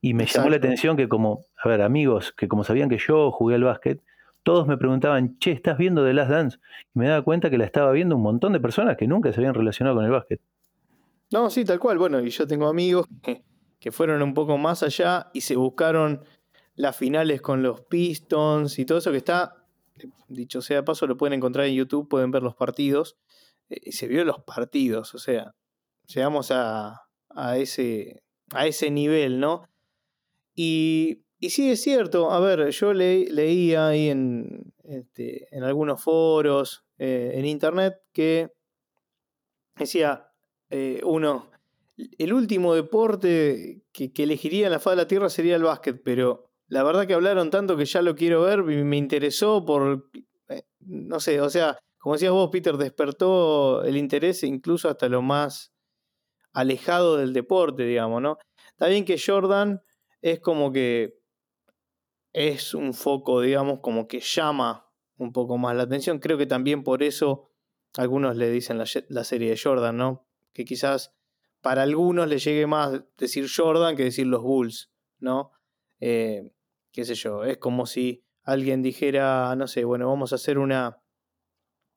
y me llamó la atención que como, a ver, amigos que como sabían que yo jugué al básquet, todos me preguntaban, che, ¿estás viendo The Last Dance? Y me daba cuenta que la estaba viendo un montón de personas que nunca se habían relacionado con el básquet. No, sí, tal cual. Bueno, y yo tengo amigos que, fueron un poco más allá y se buscaron las finales con los Pistons y todo eso que está, dicho sea de paso, lo pueden encontrar en YouTube, pueden ver los partidos. Eh, y se vio los partidos, o sea, llegamos a, ese, a ese nivel, ¿no? Y y sí, es cierto. A ver, yo leía ahí en, este, en algunos foros, eh, en internet, que decía eh, uno, el último deporte que, elegiría en la faz de la Tierra sería el básquet, pero la verdad que hablaron tanto que ya lo quiero ver y me interesó por, eh, no sé, o sea, como decías vos, Peter, despertó el interés incluso hasta lo más alejado del deporte, digamos, ¿no? Está bien que Jordan es como que es un foco, digamos, como que llama un poco más la atención. Creo que también por eso algunos le dicen la, serie de Jordan, ¿no? Que quizás para algunos le llegue más decir Jordan que decir los Bulls, ¿no? Eh, qué sé yo, es como si alguien dijera, no sé, bueno, vamos a hacer una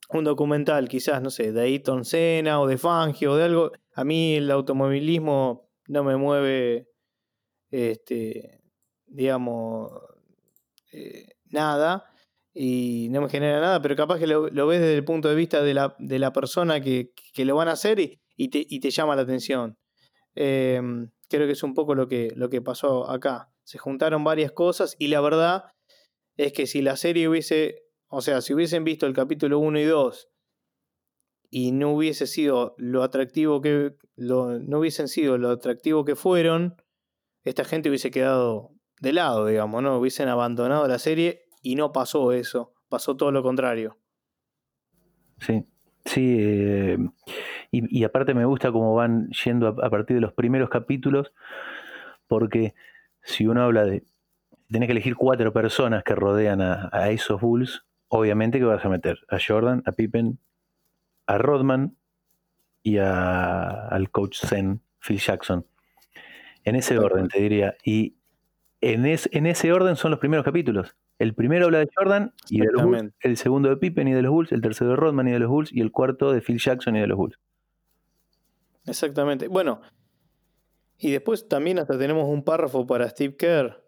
un documental, quizás, no sé, de Ayton Senna o de Fangio o de algo. A mí el automovilismo no me mueve, este, digamos, eh, nada y no me genera nada, pero capaz que lo, ves desde el punto de vista de la, de la persona que, lo van a hacer y, te, llama la atención. Em, creo que es un poco lo que, lo que pasó acá. Se juntaron varias cosas y la verdad es que si la serie hubiese, o sea, si hubiesen visto el capítulo 1 y 2 y no hubiese sido lo atractivo que, no hubiesen sido lo atractivo que fueron, esta gente hubiese quedado de lado, digamos, ¿no? Hubiesen abandonado la serie y no pasó eso, pasó todo lo contrario. Sí, sí, eh, y, aparte me gusta cómo van yendo a, partir de los primeros capítulos, porque si uno habla de, tenés que elegir cuatro personas que rodean a, esos Bulls, obviamente que vas a meter a Jordan, a Pippen, a Rodman y a, al coach Zen, Phil Jackson. En ese orden, te diría. Y, en, en ese orden son los primeros capítulos. El primero habla de Jordan y de los Bulls, el segundo de Pippen y de los Bulls, el tercero de Rodman y de los Bulls y el cuarto de Phil Jackson y de los Bulls. Exactamente. Bueno, y después también hasta tenemos un párrafo para Steve Kerr,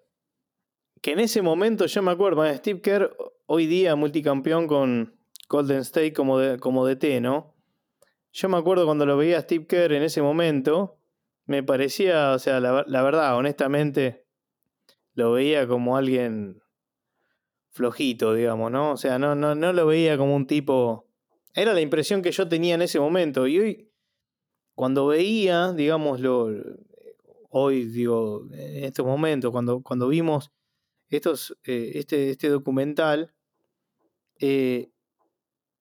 que en ese momento yo me acuerdo, ¿eh? Steve Kerr hoy día multicampeón con Golden State como, de, como DT, ¿no? Yo me acuerdo cuando lo veía a Steve Kerr en ese momento, me parecía, o sea, la verdad, honestamente, lo veía como alguien flojito, digamos, ¿no? O sea, no, no, no lo veía como un tipo... Era la impresión que yo tenía en ese momento. Y hoy, cuando veía, digamos, lo, hoy, digo, en estos momentos, cuando, cuando vimos estos, eh, este, este documental, eh,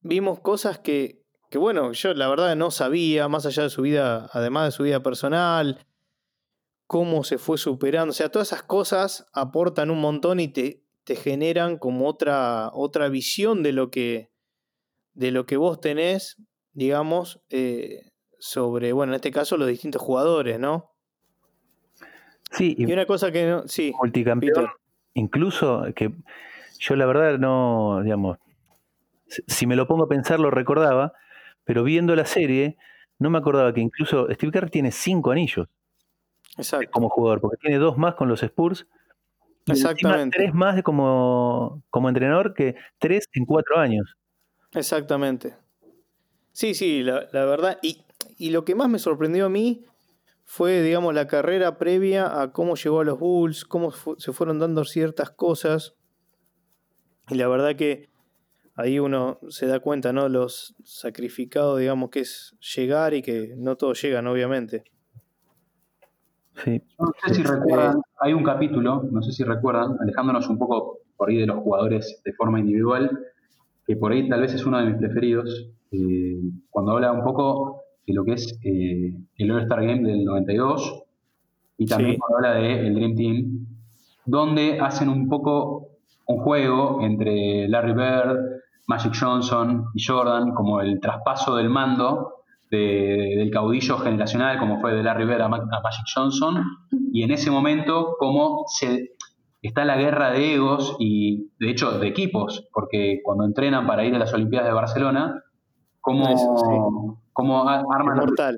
vimos cosas que, que, bueno, yo la verdad no sabía, más allá de su vida, además de su vida personal, cómo se fue superando, o sea, todas esas cosas aportan un montón y te, te generan como otra, otra visión de lo que, de lo que vos tenés, digamos, eh, sobre, bueno, en este caso los distintos jugadores, ¿no? Sí, y, una cosa que no, sí, multicampeón, incluso que yo la verdad no, digamos, si me lo pongo a pensar lo recordaba, pero viendo la serie no me acordaba que incluso Steve Kerr tiene cinco anillos Exacto. como jugador, porque tiene dos más con los Spurs. Y Exactamente. Tres más de como, como entrenador que tres en cuatro años. Exactamente. Sí, sí, la, la verdad. Y, y, lo que más me sorprendió a mí fue, digamos, la carrera previa a cómo llegó a los Bulls, cómo fu se fueron dando ciertas cosas. Y la verdad que ahí uno se da cuenta, ¿no? Los sacrificados, digamos, que es llegar y que no todos llegan, obviamente. Sí. No sé si recuerdan, hay un capítulo, no sé si recuerdan, alejándonos un poco por ahí de los jugadores de forma individual, que por ahí tal vez es uno de mis preferidos, eh, cuando habla un poco de lo que es eh, el All-Star Game del 92 y también Sí. cuando habla del el Dream Team, donde hacen un poco un juego entre Larry Bird, Magic Johnson y Jordan, como el traspaso del mando de- del caudillo generacional, como fue de Larry Bird a, Ma- a Magic Johnson, y en ese momento cómo se, está la guerra de egos y de hecho de equipos, porque cuando entrenan para ir a las Olimpiadas de Barcelona, cómo, Eso, sí. cómo a- arman... Mortal.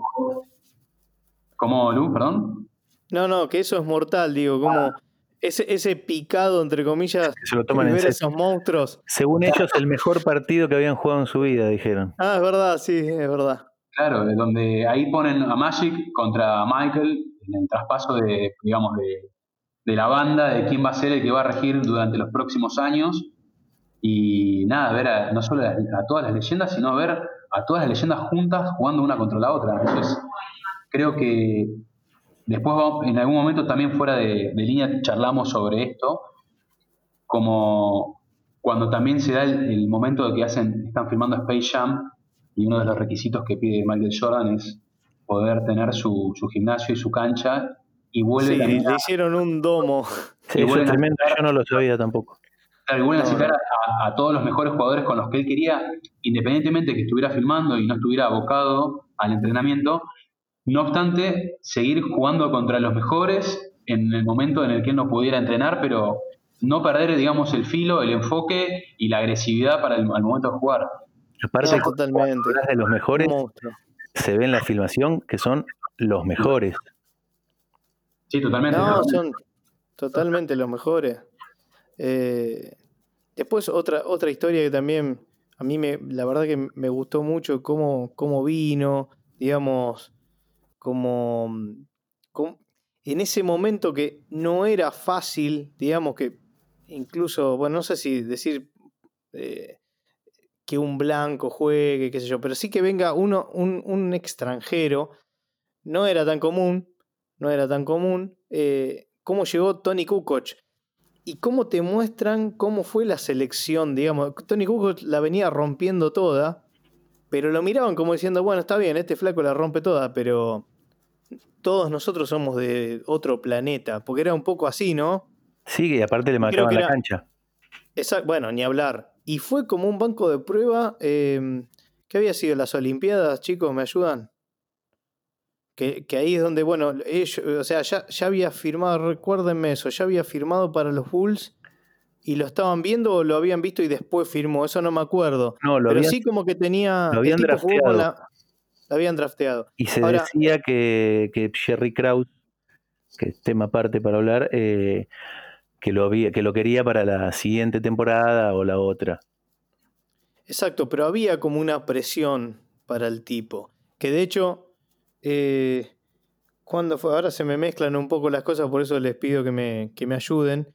¿Cómo, Lu? Perdón. No, no, que eso es mortal, digo, como ese, ese picado, entre comillas, se lo toman y en ver esos monstruos. Según ellos, el mejor partido que habían jugado en su vida, dijeron. Ah, es verdad, sí, es verdad. Claro, de donde ahí ponen a Magic contra Michael en el traspaso de, digamos, de, la banda, de quién va a ser el que va a regir durante los próximos años. Y nada, ver a, no solo a, todas las leyendas, sino ver a todas las leyendas juntas jugando una contra la otra. Entonces, creo que después en algún momento también fuera de, de línea charlamos sobre esto, como cuando también se da el, el momento de que hacen, están filmando Space Jam y uno de los requisitos que pide Michael Jordan es poder tener su, su gimnasio y su cancha y vuelve Sí, también le hicieron un domo. Sí, Y eso es vuelven a tremendo, citar- yo no lo sabía tampoco. vuelven a citar a, a todos los mejores jugadores con los que él quería, independientemente de que estuviera filmando y no estuviera abocado al entrenamiento, no obstante, seguir jugando contra los mejores en el momento en el que él no pudiera entrenar, pero no perder, digamos, el filo, el enfoque y la agresividad para el, al momento de jugar. Aparte, No, totalmente. de los mejores, se ve en la filmación que son los mejores. Sí, totalmente. No, son totalmente los mejores. Eh, después otra, otra historia que también a mí me, la verdad que me gustó mucho cómo, cómo vino, digamos, como, como- en ese momento que no era fácil, digamos que incluso, bueno, no sé si decir eh, que un blanco juegue, qué sé yo, pero sí que venga uno, un, un extranjero, no era tan común, no era tan común, eh, cómo llegó Tony Kukoc y cómo te muestran cómo fue la selección, digamos. Tony Kukoc la venía rompiendo toda, pero lo miraban como diciendo, bueno, está bien, este flaco la rompe toda, pero todos nosotros somos de otro planeta, porque era un poco así, ¿no? Sí, y aparte le marcaban la era- cancha. Bueno, ni hablar. Y fue como un banco de prueba. Eh, ¿Qué había sido? ¿Las Olimpiadas, chicos? ¿Me ayudan? Que, que ahí es donde, bueno, ellos, o sea, ya, ya había firmado, recuérdenme eso, ya había firmado para los Bulls y lo estaban viendo o lo habían visto y después firmó, eso no me acuerdo. No, lo Pero habían, sí como que tenía... lo habían drafteado. la- lo habían drafteado. y se ahora- decía que, que Jerry Krause, que es tema aparte para hablar, eh, que, lo había, que lo quería para la siguiente temporada o la otra. Exacto, pero había como una presión para el tipo. Que de hecho, eh, cuando fue? Ahora se me mezclan un poco las cosas, por eso les pido que me, que me ayuden.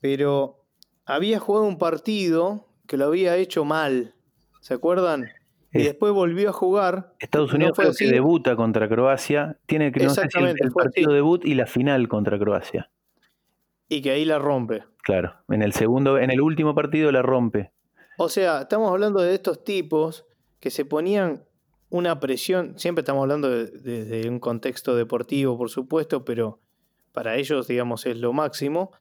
Pero había jugado un partido que lo había hecho mal. ¿Se acuerdan? y después volvió a jugar. Estados Unidos fue que debuta contra Croacia, tiene que no el, partido debut y la final contra Croacia. Y que ahí la rompe. Claro, en el segundo, en el último partido la rompe. O sea, estamos hablando de estos tipos que se ponían una presión, siempre estamos hablando desde un contexto deportivo, por supuesto, pero para ellos, digamos, es lo máximo.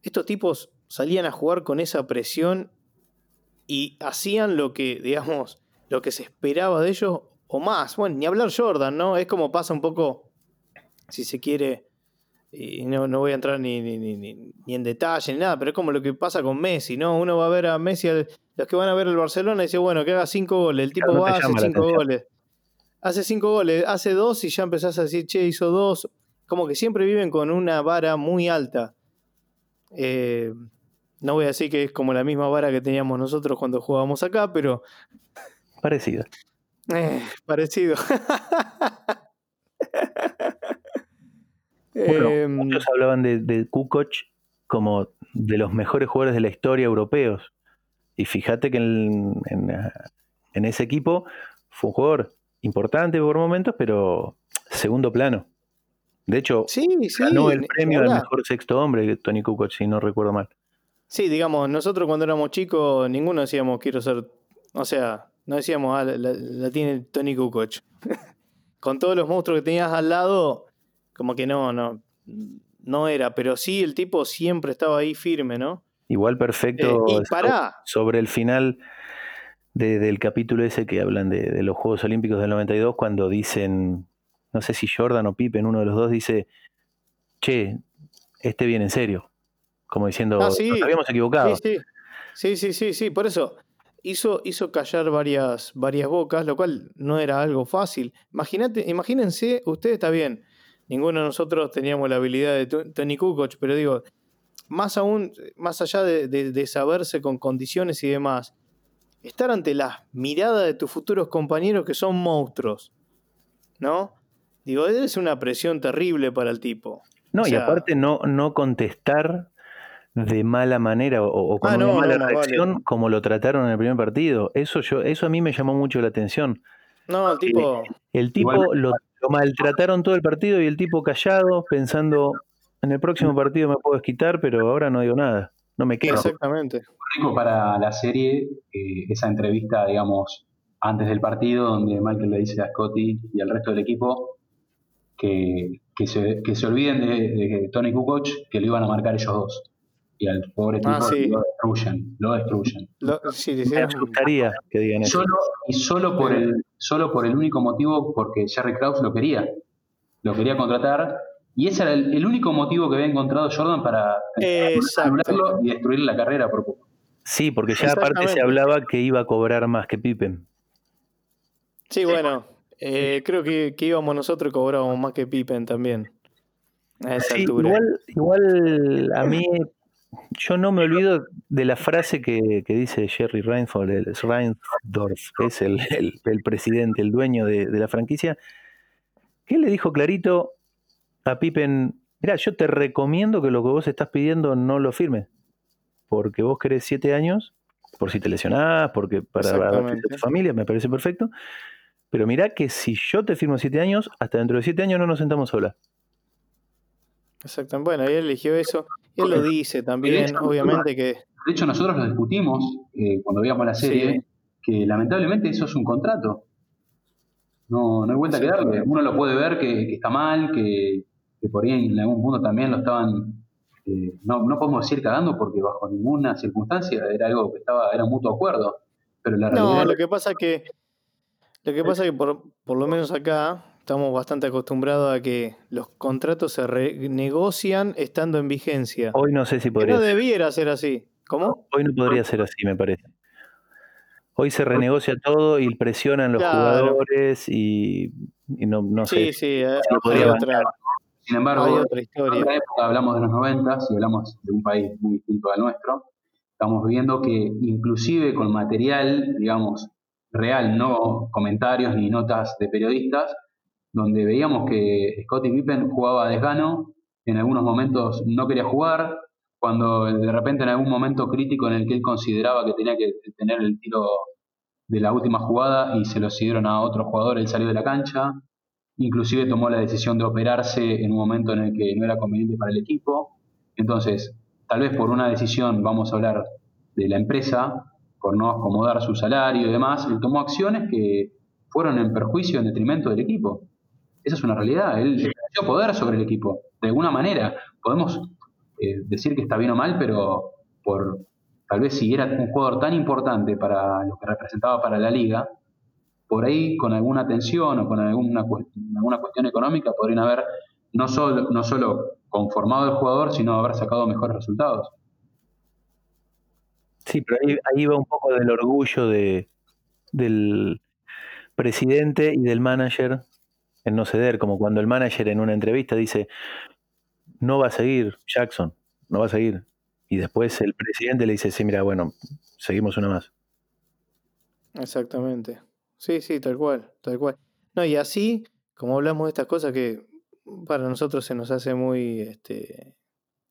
Estos tipos salían a jugar con esa presión y hacían lo que, digamos, lo que se esperaba de ellos o más. Bueno, ni hablar Jordan, ¿no? Es como pasa un poco, si se quiere, y no, no voy a entrar ni, ni, ni, ni, en detalle ni nada, pero es como lo que pasa con Messi, ¿no? Uno va a ver a Messi, los que van a ver el Barcelona, y dice, bueno, que haga cinco goles, el tipo va, hace cinco goles. Hace cinco goles, hace dos y ya empezás a decir, che, hizo dos. Como que siempre viven con una vara muy alta. Eh, no voy a decir que es como la misma vara que teníamos nosotros cuando jugábamos acá, pero. Parecido. Eh, parecido. Em, muchos hablaban de, de Kukoc como de los mejores jugadores de la historia europeos. Y fíjate que en, en, ese equipo fue un jugador importante por momentos, pero segundo plano. De hecho, sí, ganó el premio al mejor sexto hombre, Tony Kukoc, si no recuerdo mal. Sí, digamos, nosotros cuando éramos chicos, ninguno decíamos quiero ser. O sea, no decíamos, ah, la, tiene Tony Kukoc. Con todos los monstruos que tenías al lado, como que no, no, no era, pero sí el tipo siempre estaba ahí firme, ¿no? Igual perfecto. Eh, y para. Sobre el final del capítulo ese que hablan de, los Juegos Olímpicos del 92, cuando dicen, no sé si Jordan o Pippen, uno de los dos, dice, che, este viene en serio. Como diciendo, ah, nos habíamos equivocado. Sí, sí, sí, sí, sí, por eso. Hizo, hizo callar varias, varias bocas, lo cual no era algo fácil. Imagínate, imagínense, usted está bien, ninguno de nosotros teníamos la habilidad de Tony Kukoc, pero digo, más aún, más allá de, saberse con condiciones y demás, estar ante la mirada de tus futuros compañeros que son monstruos, ¿no? Digo, es una presión terrible para el tipo. No, y aparte no, no contestar de mala manera o, con ah, una mala reacción como lo trataron en el primer partido. Eso yo, eso a mí me llamó mucho la atención. No, el tipo. El tipo lo maltrataron todo el partido y el tipo callado, pensando, en el próximo partido me puedo desquitar, pero ahora no digo nada. No me quedo. Exactamente. Rico para la serie, eh, esa entrevista, digamos, antes del partido, donde Michael le dice a Scotty y al resto del equipo que, que, se, que se, olviden de, Tony Kukoc, que lo iban a marcar ellos dos. Y al pobre ah, tipo lo destruyen, lo destruyen. me gustaría que digan eso. Solo, y solo por el solo por el único motivo porque Jerry Krause lo quería. Lo quería contratar y ese era el, único motivo que había encontrado Jordan para anularlo y destruir la carrera por poco. Sí, porque ya aparte se hablaba que iba a cobrar más que Pippen. Sí, bueno, eh, creo que, íbamos nosotros y cobrábamos más que Pippen también. A esa altura. Igual, igual a mí yo no me olvido de la frase que, dice Jerry Reinsdorf, el, que es el, presidente, el dueño de, la franquicia, que le dijo clarito a Pippen, mira, yo te recomiendo que lo que vos estás pidiendo no lo firmes, porque vos querés siete años, por si te lesionás, porque para, tu familia me parece perfecto, pero mira que si yo te firmo siete años, hasta dentro de siete años no nos sentamos sola. Exactamente. Bueno, él eligió eso. Él lo dice también, obviamente que. De hecho, nosotros lo discutimos eh, cuando veíamos la serie, que lamentablemente eso es un contrato. No, no hay vuelta que darle. Uno lo puede ver que, está mal, que, por ahí en algún punto también lo estaban. Eh, no, no podemos decir cagando porque bajo ninguna circunstancia era algo que estaba, era mutuo acuerdo. Pero la realidad. No, lo que pasa que. Lo que pasa es que por, por lo menos acá, estamos bastante acostumbrados a que los contratos se renegocian estando en vigencia. Hoy no sé si podría. no debiera ser así. ¿Cómo? Hoy no podría ser así, me parece. Hoy se renegocia todo y presionan los jugadores y, no, no sé. Sí, sí, eh, podría otra, Sin embargo, hay otra historia. en época hablamos de los 90 y hablamos de un país muy distinto al nuestro. Estamos viendo que inclusive con material, digamos, real, no comentarios ni notas de periodistas, donde veíamos que Scottie Pippen jugaba a desgano, en algunos momentos no quería jugar, cuando de repente en algún momento crítico en el que él consideraba que tenía que tener el tiro de la última jugada y se lo siguieron a otro jugador, él salió de la cancha, inclusive tomó la decisión de operarse en un momento en el que no era conveniente para el equipo. Entonces, tal vez por una decisión, vamos a hablar de la empresa, por no acomodar su salario y demás, él tomó acciones que fueron en perjuicio, en detrimento del equipo. Esa es una realidad. Él dio poder sobre el equipo. De alguna manera, podemos eh, decir que está bien o mal, pero por tal vez si era un jugador tan importante para lo que representaba para la liga, por ahí con alguna tensión o con alguna, alguna cuestión económica podrían haber no solo, no solo conformado el jugador, sino haber sacado mejores resultados. Sí, pero ahí, ahí va un poco del orgullo de, del presidente y del manager en no ceder, como cuando el manager en una entrevista dice, no va a seguir Jackson, no va a seguir. Y después el presidente le dice, sí, mira, bueno, seguimos una más. Exactamente. Sí, sí, tal cual, tal cual. No, y así, como hablamos de estas cosas que para nosotros se nos hace muy este,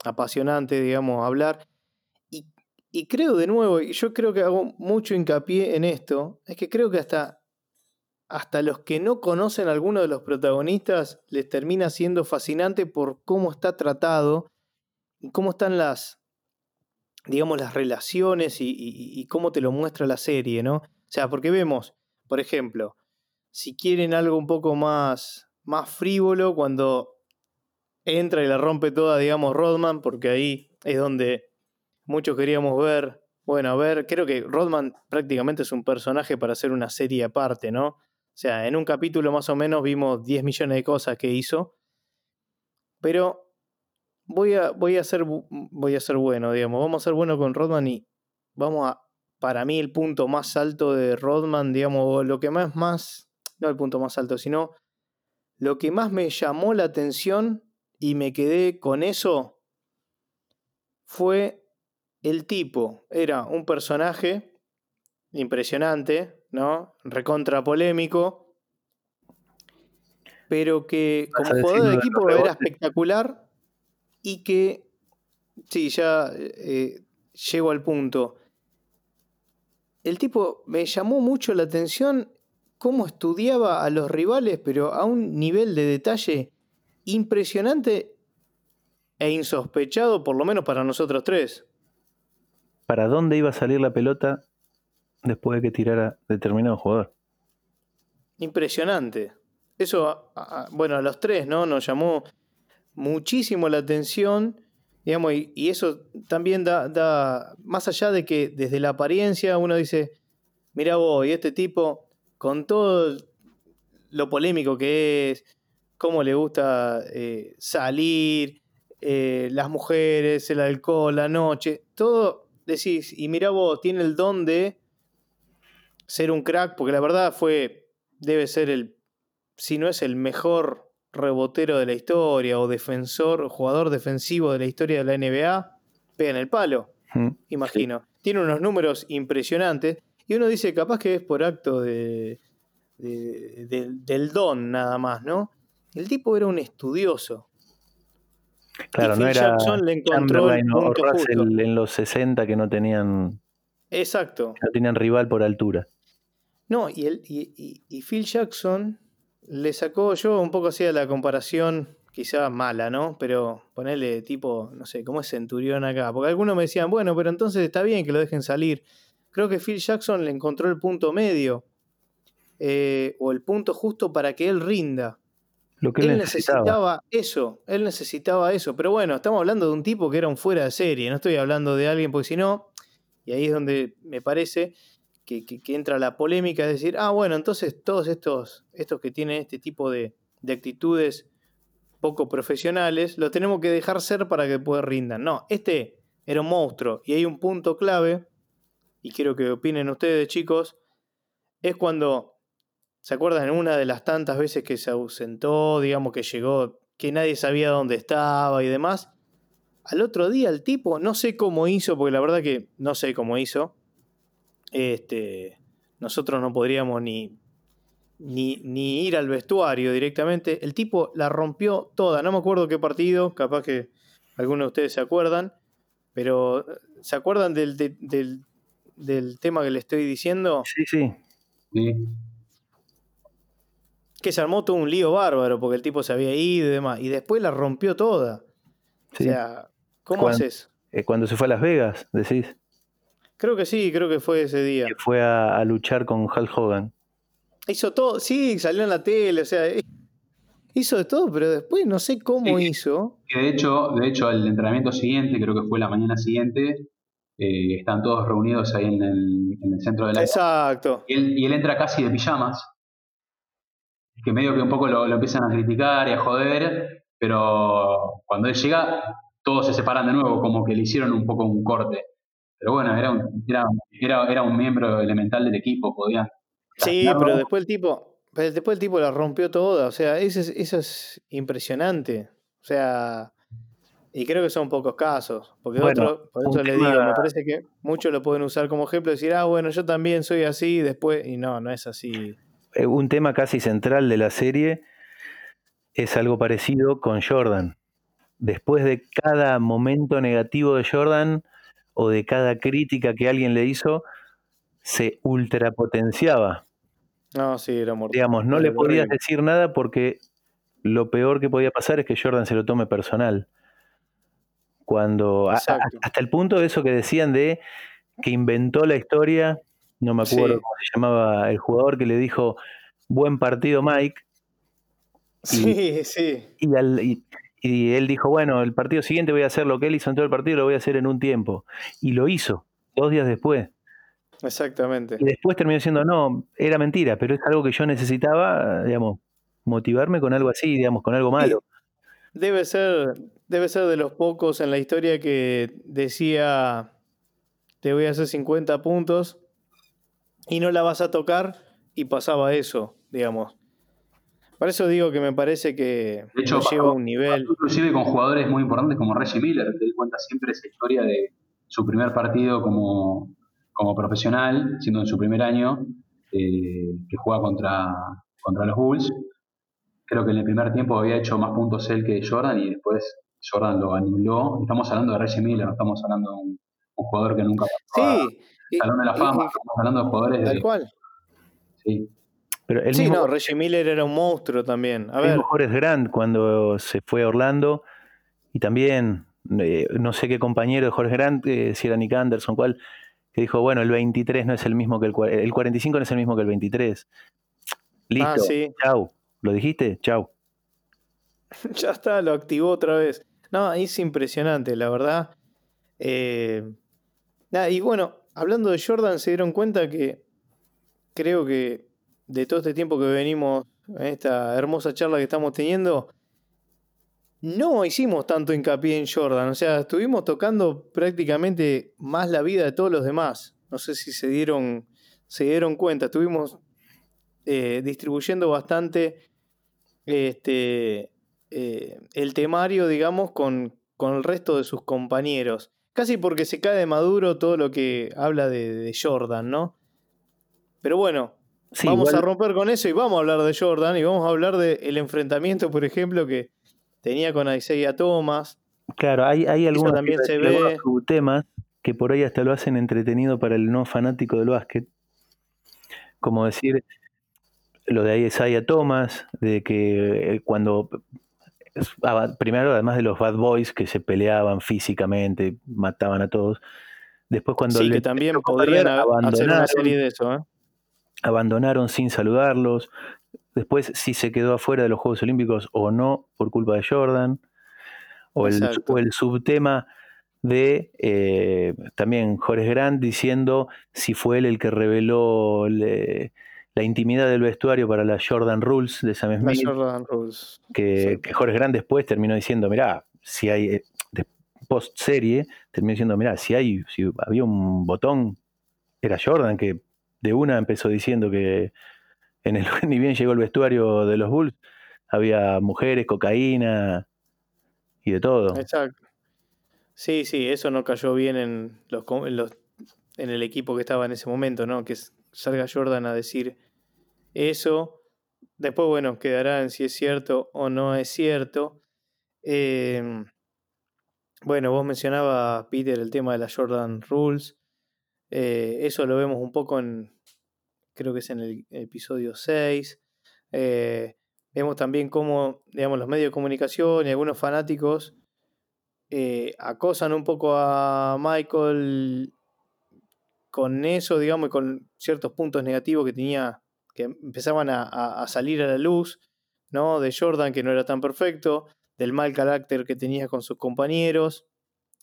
apasionante, digamos, hablar. Y, y creo de nuevo, y yo creo que hago mucho hincapié en esto, es que creo que hasta, hasta los que no conocen a alguno de los protagonistas les termina siendo fascinante por cómo está tratado y cómo están las, digamos, las relaciones y, cómo te lo muestra la serie, ¿no? O sea, porque vemos, por ejemplo, si quieren algo un poco más, más frívolo, cuando entra y la rompe toda, digamos, Rodman, porque ahí es donde muchos queríamos ver. Bueno, a ver, creo que Rodman prácticamente es un personaje para hacer una serie aparte, ¿no? O sea, en un capítulo más o menos vimos 10 millones de cosas que hizo. Pero voy a, voy a, ser, voy a bueno, digamos. Vamos a ser bueno con Rodman y vamos a, para mí, el punto más alto de Rodman, digamos, lo que más, más, no el punto más alto, sino lo que más me llamó la atención y me quedé con eso fue el tipo. Era un personaje impresionante, ¿no? Recontra polémico, pero que como jugador de equipo era espectacular y que, sí, ya eh, llego al punto. El tipo me llamó mucho la atención cómo estudiaba a los rivales, pero a un nivel de detalle impresionante e insospechado, por lo menos para nosotros tres. ¿Para dónde iba a salir la pelota después de que tirara determinado jugador? Impresionante. Eso, bueno, a los tres, ¿no? Nos llamó muchísimo la atención, digamos, y, eso también da, más allá de que desde la apariencia uno dice, mira vos, y este tipo, con todo lo polémico que es, cómo le gusta eh, salir, eh, las mujeres, el alcohol, la noche, todo decís, y mira vos, tiene el don de ser un crack, porque la verdad fue, debe ser el, si no es el mejor rebotero de la historia o defensor, jugador defensivo de la historia de la NBA, pega en el palo, imagino. Tiene unos números impresionantes y uno dice, capaz que es por acto de, del don nada más, ¿no? El tipo era un estudioso. Claro, no era Jackson le encontró en los 60 que no tenían Exacto. No tenían rival por altura. No, y, el, y, y Phil Jackson le sacó yo un poco así a la comparación, quizá mala, ¿no? Pero ponerle tipo, no sé, ¿cómo es Centurión acá? Porque algunos me decían, bueno, pero entonces está bien que lo dejen salir. Creo que Phil Jackson le encontró el punto medio, eh, o el punto justo para que él rinda. Lo que él, necesitaba. eso, él necesitaba eso. Pero bueno, estamos hablando de un tipo que era un fuera de serie, no estoy hablando de alguien, porque si no, y ahí es donde me parece que, entra la polémica, es decir, ah, bueno, entonces todos estos, estos que tienen este tipo de, actitudes poco profesionales, los tenemos que dejar ser para que después rindan. No, este era un monstruo y hay un punto clave, y quiero que opinen ustedes chicos, es cuando, ¿se acuerdan una de las tantas veces que se ausentó, digamos que llegó, que nadie sabía dónde estaba y demás? Al otro día el tipo, no sé cómo hizo, porque la verdad que no sé cómo hizo, este, nosotros no podríamos ni, ni, ir al vestuario directamente. El tipo la rompió toda. No me acuerdo qué partido, capaz que algunos de ustedes se acuerdan, pero ¿se acuerdan del, del, tema que le estoy diciendo? Sí, sí. Sí. Que se armó todo un lío bárbaro porque el tipo se había ido y demás. Y después la rompió toda. O sea, ¿cómo haces? Eh, cuando se fue a Las Vegas, decís. Creo que sí, creo que fue ese día. Que fue a, luchar con Hulk Hogan. Hizo todo, sí, salió en la tele, o sea, hizo de todo, pero después no sé cómo hizo. Que de hecho, de hecho, el entrenamiento siguiente, creo que fue la mañana siguiente, eh, están todos reunidos ahí en el, centro de la Exacto. Y él, y él, entra casi de pijamas, que medio que un poco lo, lo empiezan a criticar y a joder, pero cuando él llega, todos se separan de nuevo, como que le hicieron un poco un corte. Pero bueno, era un, era, era, un miembro elemental del equipo, podían. Sí, pero después el tipo, después el tipo la rompió toda, o sea, eso es, eso es impresionante. O sea, y creo que son pocos casos, porque otro, por eso le digo, me parece que muchos lo pueden usar como ejemplo, decir, ah, bueno, yo también soy así, después, y no, no es así. Eh, un tema casi central de la serie es algo parecido con Jordan. Después de cada momento negativo de Jordan, o de cada crítica que alguien le hizo se ultrapotenciaba. No, sí, era mortal. Digamos, no le podías decir nada porque lo peor que podía pasar es que Jordan se lo tome personal. Cuando hasta el punto de eso que decían de que inventó la historia, no me acuerdo cómo se llamaba el jugador que le dijo buen partido Mike. Sí, sí. Y, al, y él dijo, bueno, el partido siguiente voy a hacer lo que él hizo en todo el partido, lo voy a hacer en un tiempo. Y lo hizo, dos días después. Exactamente. Y después terminó diciendo, no, era mentira, pero es algo que yo necesitaba, digamos, motivarme con algo así, digamos, con algo malo. Debe ser, debe ser de los pocos en la historia que decía, te voy a hacer 50 puntos y no la vas a tocar y pasaba eso, digamos. Por eso digo que me parece que de hecho, lleva a un nivel. Inclusive con jugadores muy importantes como Reggie Miller, él cuenta siempre esa historia de su primer partido como, como profesional, siendo en su primer año, eh, que juega contra, contra los Bulls. Creo que en el primer tiempo había hecho más puntos él que Jordan y después Jordan lo anuló. Estamos hablando de Reggie Miller, no estamos hablando de un, jugador que nunca pasó sí, Salón de la Fama, estamos hablando de jugadores tal cual. Sí, sí, no, Reggie Miller era un monstruo también. A ver. Horace Grant cuando se fue a Orlando y también, eh, no sé qué compañero de Jorge Grant, eh, si era Nick Anderson, cuál, que dijo, bueno, el 23 no es el mismo que el, el 45 no es el mismo que el 23. Listo, ah, sí. chau. ¿Lo dijiste? Chau. ya está, lo activó otra vez. No, es impresionante, la verdad. Eh, y bueno, hablando de Jordan, se dieron cuenta que creo que de todo este tiempo que venimos, en esta hermosa charla que estamos teniendo, no hicimos tanto hincapié en Jordan. O sea, estuvimos tocando prácticamente más la vida de todos los demás. No sé si se dieron, se dieron cuenta. Estuvimos eh, distribuyendo bastante este, eh, el temario, digamos, con, con, el resto de sus compañeros. Casi porque se cae de maduro todo lo que habla de, de Jordan, ¿no? Pero bueno, vamos a romper con eso y vamos a hablar de Jordan y vamos a hablar del enfrentamiento, por ejemplo, que tenía con Isaiah Thomas. Claro, hay, hay algunos, también se ve... temas que por ahí hasta lo hacen entretenido para el no fanático del básquet. Como decir lo de Isaiah Thomas, de que eh, cuando primero además de los bad boys que se peleaban físicamente, mataban a todos, después cuando sí, que también podrían hacer una serie de eso, ¿eh? Abandonaron sin saludarlos, después si se quedó afuera de los Juegos Olímpicos o no por culpa de Jordan, o el, el, subtema de eh, también Jorge Grant diciendo si fue él el que reveló la intimidad del vestuario para las Jordan Rules de Sam Smith. Jordan Rules. Que, Jorge Grant después terminó diciendo, mirá, si hay, eh, post serie, terminó diciendo, mirá, si hay, si había un botón, era Jordan que de una empezó diciendo que en el ni bien llegó el vestuario de los Bulls, había mujeres, cocaína y de todo. Exacto. Sí, sí, eso no cayó bien en el equipo que estaba en ese momento, ¿no? Que salga Jordan a decir eso. Después, bueno, quedará en si es cierto o no es cierto. Em, bueno, vos mencionabas, Peter, el tema de las Jordan Rules. Eh, eso lo vemos un poco en, creo que es en el episodio 6. Eh, vemos también cómo, digamos, los medios de comunicación y algunos fanáticos eh, acosan un poco a Michael con eso, digamos, y con ciertos puntos negativos que tenía, que empezaban a, salir a la luz, ¿no? De Jordan, que no era tan perfecto, del mal carácter que tenía con sus compañeros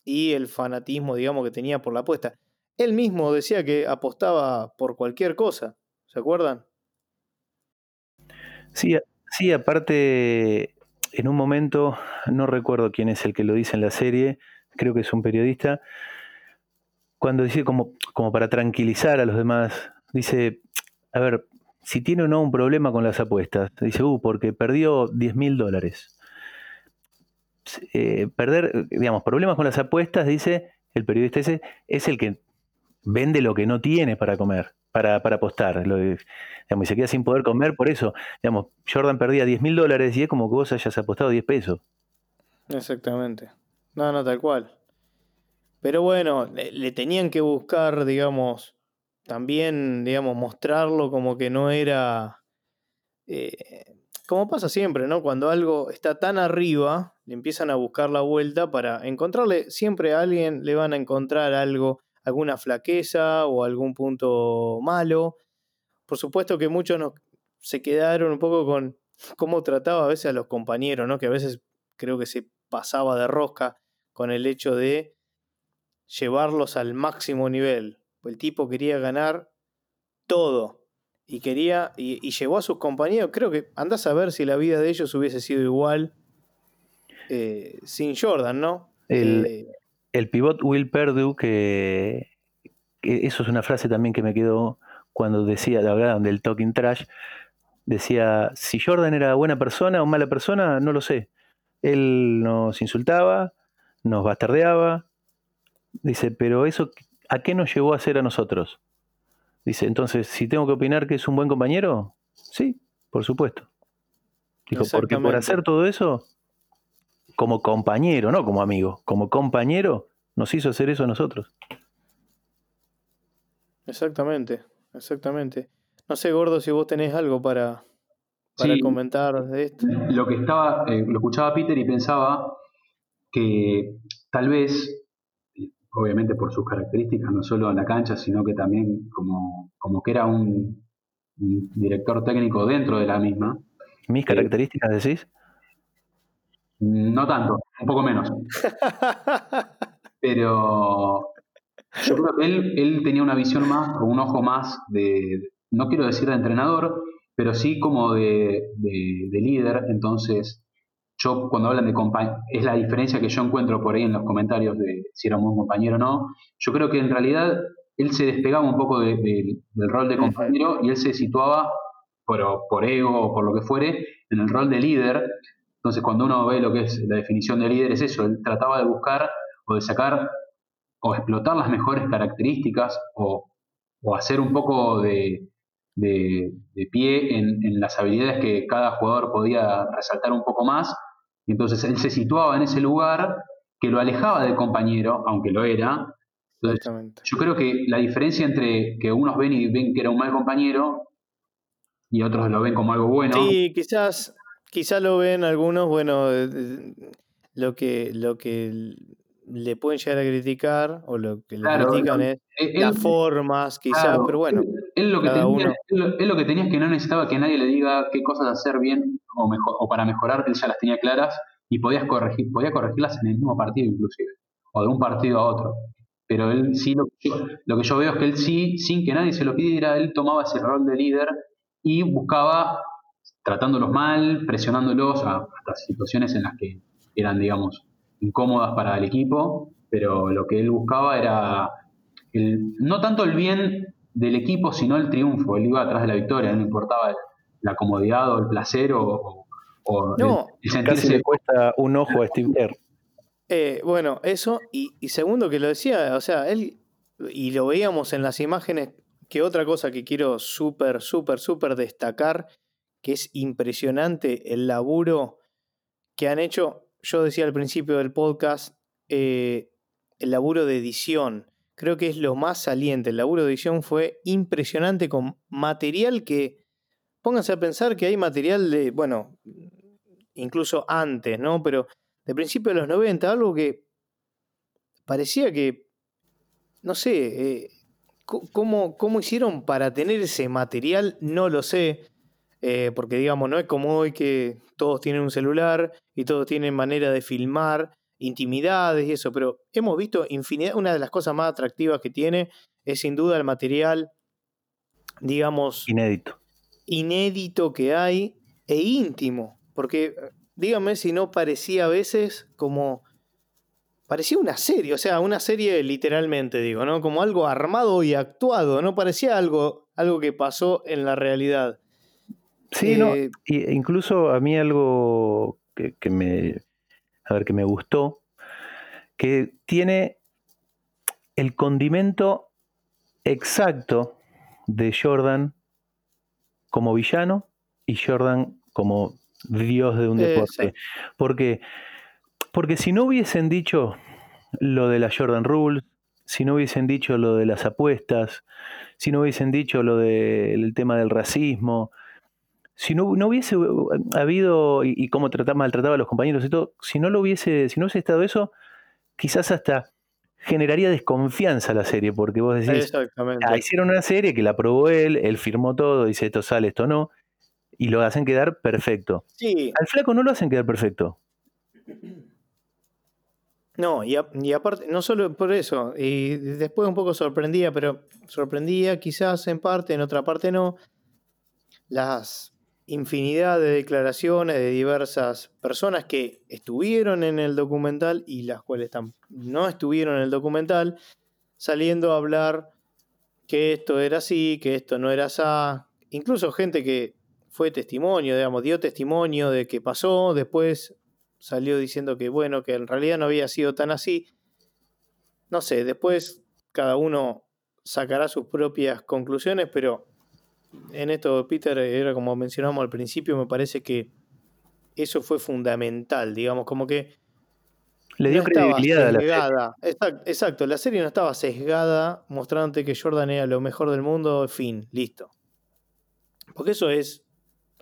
y el fanatismo, digamos, que tenía por la apuesta. Él mismo decía que apostaba por cualquier cosa, ¿se acuerdan? Sí, sí, aparte, en un momento, no recuerdo quién es el que lo dice en la serie, creo que es un periodista, cuando dice como, como para tranquilizar a los demás, dice, a ver, si tiene o no un problema con las apuestas, dice, uh, porque perdió 10 mil dólares. Eh, perder, digamos, problemas con las apuestas, dice el periodista ese, es el que vende lo que no tiene para comer, para, para apostar. Lo, y se queda sin poder comer por eso. Digamos, Jordan perdía 10 mil dólares y es como que vos hayas apostado 10 pesos. Exactamente. No, no, tal cual. Pero bueno, le, tenían que buscar, digamos, también, digamos, mostrarlo como que no era... Eh, como pasa siempre, ¿no? Cuando algo está tan arriba, le empiezan a buscar la vuelta para encontrarle, siempre a alguien le van a encontrar algo, alguna flaqueza o algún punto malo. Por supuesto que muchos nos, se quedaron un poco con cómo trataba a veces a los compañeros, ¿no? Que a veces creo que se pasaba de rosca con el hecho de llevarlos al máximo nivel. El tipo quería ganar todo y quería y, llevó a sus compañeros. Creo que andás a ver si la vida de ellos hubiese sido igual eh, sin Jordan, ¿no? El, eh, el, pivot Will Perdue, que, eso es una frase también que me quedó cuando decía, hablaban del talking trash, decía, si Jordan era buena persona o mala persona, no lo sé. Él nos insultaba, nos bastardeaba, dice, pero eso, ¿a qué nos llevó a ser a nosotros? Dice, entonces, si tengo que opinar que es un buen compañero, sí, por supuesto. Dijo, porque por hacer todo eso, como compañero, no como amigo, como compañero, nos hizo hacer eso a nosotros. Exactamente, exactamente. No sé, Gordo, si vos tenés algo para, para comentar de esto. Lo que estaba, eh, lo escuchaba Peter y pensaba que tal vez obviamente por sus características, no solo en la cancha, sino que también como, como que era un, director técnico dentro de la misma. ¿Mis eh, características decís? No tanto, un poco menos. Pero yo creo que él, él tenía una visión más, o un ojo más de, no quiero decir de entrenador, pero sí como de, de líder. Entonces, yo cuando hablan de compañero, es la diferencia que yo encuentro por ahí en los comentarios de si era un buen compañero o no. Yo creo que en realidad él se despegaba un poco del rol de compañero y él se situaba por, por ego o por lo que fuere en el rol de líder. Entonces cuando uno ve lo que es la definición de líder es eso, él trataba de buscar o de sacar o explotar las mejores características o, hacer un poco de, pie en, en, las habilidades que cada jugador podía resaltar un poco más entonces él se situaba en ese lugar que lo alejaba del compañero, aunque lo era. yo creo que la diferencia entre que unos ven y ven que era un mal compañero y otros lo ven como algo bueno. Sí, quizás, quizás lo ven algunos, bueno, lo que, lo que le pueden llegar a criticar o lo que le critican es las formas, quizás, pero bueno. Él, lo que tenía, lo, que tenía es que no necesitaba que nadie le diga qué cosas hacer bien o, mejor, o para mejorar, él ya las tenía claras y podías corregir, podía corregirlas en el mismo partido inclusive, o de un partido a otro. Pero él sí, lo, lo que yo veo es que él sí, sin que nadie se lo pidiera, él tomaba ese rol de líder y buscaba, tratándolos mal, presionándolos a, hasta situaciones en las que eran, digamos, incómodas para el equipo, pero lo que él buscaba era el, no tanto el bien del equipo, sino el triunfo. Él iba atrás de la victoria, no importaba la comodidad o el placer o, no, Casi le cuesta un ojo a Steve eh, bueno, eso, y, segundo que lo decía, o sea, él, y lo veíamos en las imágenes, que otra cosa que quiero súper, súper, súper destacar, que es impresionante el laburo que han hecho, yo decía al principio del podcast, eh, el laburo de edición, creo que es lo más saliente. El laburo de edición fue impresionante con material que, pónganse a pensar que hay material de, bueno, incluso antes, ¿no? Pero de principio de los 90, algo que parecía que, no sé, eh, ¿cómo, ¿cómo, hicieron para tener ese material? No lo sé, eh, porque digamos, no es como hoy que todos tienen un celular y todos tienen manera de filmar intimidades y eso, pero hemos visto infinidad, una de las cosas más atractivas que tiene es sin duda el material, digamos, inédito. Inédito que hay e íntimo, porque dígame si no parecía a veces como parecía una serie, o sea, una serie literalmente digo, ¿no? Como algo armado y actuado, no parecía algo algo que pasó en la realidad. Sí, no, eh, incluso a mí algo que me a ver, que me gustó, que tiene el condimento exacto de Jordan como villano y Jordan como dios de un deporte. Porque, porque si no hubiesen dicho lo de la Jordan Rules, si no hubiesen dicho lo de las apuestas, si no hubiesen dicho lo del tema del racismo, si no, hubiese uh, habido y, cómo trataba, maltrataba a los compañeros y todo, si no lo hubiese, si no hubiese estado eso, quizás hasta generaría desconfianza la serie, porque vos decís, ah, hicieron una serie que la aprobó él, él firmó todo, dice esto sale, esto no, y lo hacen quedar perfecto. Sí. Al flaco no lo hacen quedar perfecto. No, y, y, aparte, no solo por eso, y después un poco sorprendía, pero sorprendía quizás en parte, en otra parte no, las infinidad de declaraciones de diversas personas que estuvieron en el documental y las cuales no estuvieron en el documental, saliendo a hablar que esto era así, que esto no era así. Incluso gente que fue testimonio, digamos, dio testimonio de que pasó, después salió diciendo que bueno, que en realidad no había sido tan así. No sé, después cada uno sacará sus propias conclusiones, pero en esto, Peter, era como mencionamos al principio, me parece que eso fue fundamental, digamos, como que... Le dio credibilidad a la serie. Exacto, la serie no estaba sesgada mostrándote que Jordan era lo mejor del mundo, fin, listo. Porque eso es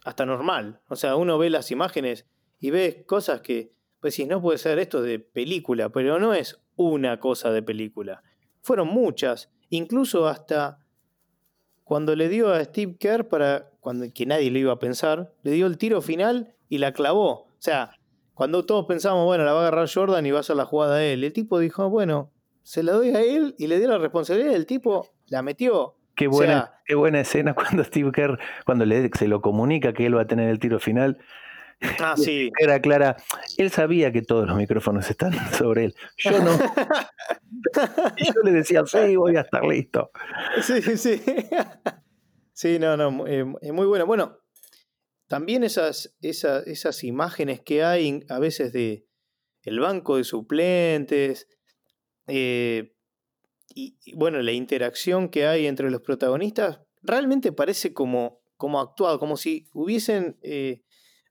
hasta normal. O sea, uno ve las imágenes y ve cosas que, pues si no puede ser esto de película, pero no es una cosa de película. Fueron muchas, incluso hasta cuando le dio a Steve Kerr para cuando que nadie lo iba a pensar, le dio el tiro final y la clavó. O sea, cuando todos pensamos, bueno, la va a agarrar Jordan y va a hacer la jugada a él, el tipo dijo, bueno, se la doy a él y le dio la responsabilidad, el tipo la metió. Qué buena, qué buena escena cuando Steve Kerr, cuando le, se lo comunica que él va a tener el tiro final, Ah, sí. Era clara. Él sabía que todos los micrófonos están sobre él. Yo no. y yo le decía, sí, voy a estar listo. Sí, sí. Sí, no, no, eh, es muy bueno. Bueno, también esas, esas, esas imágenes que hay a veces de el banco de suplentes, eh, y, bueno, la interacción que hay entre los protagonistas, realmente parece como, como actuado, como si hubiesen eh,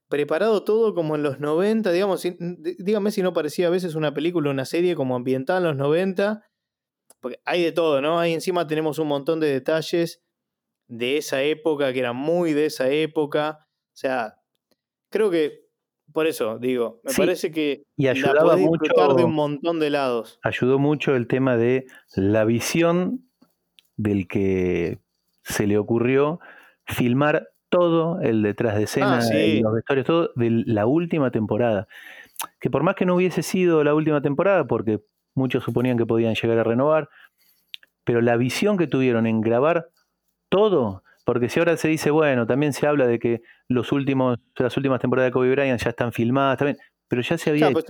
preparado todo como en los 90, digamos, dígame si no parecía a veces una película, una serie como ambientada en los 90, porque hay de todo, ¿no? Ahí encima tenemos un montón de detalles de esa época, que eran muy de esa época, o sea, creo que por eso digo, me parece que y ayudaba mucho, de un montón de lados. Ayudó mucho el tema de la visión del que se le ocurrió filmar todo el detrás de ah, escena, los vestuarios, todo de la última temporada. Que por más que no hubiese sido la última temporada, porque muchos suponían que podían llegar a renovar, pero la visión que tuvieron en grabar todo, porque si ahora se dice, bueno, también se habla de que los últimos, las últimas temporadas de Kobe Bryant ya están filmadas también, pero ya se había, pues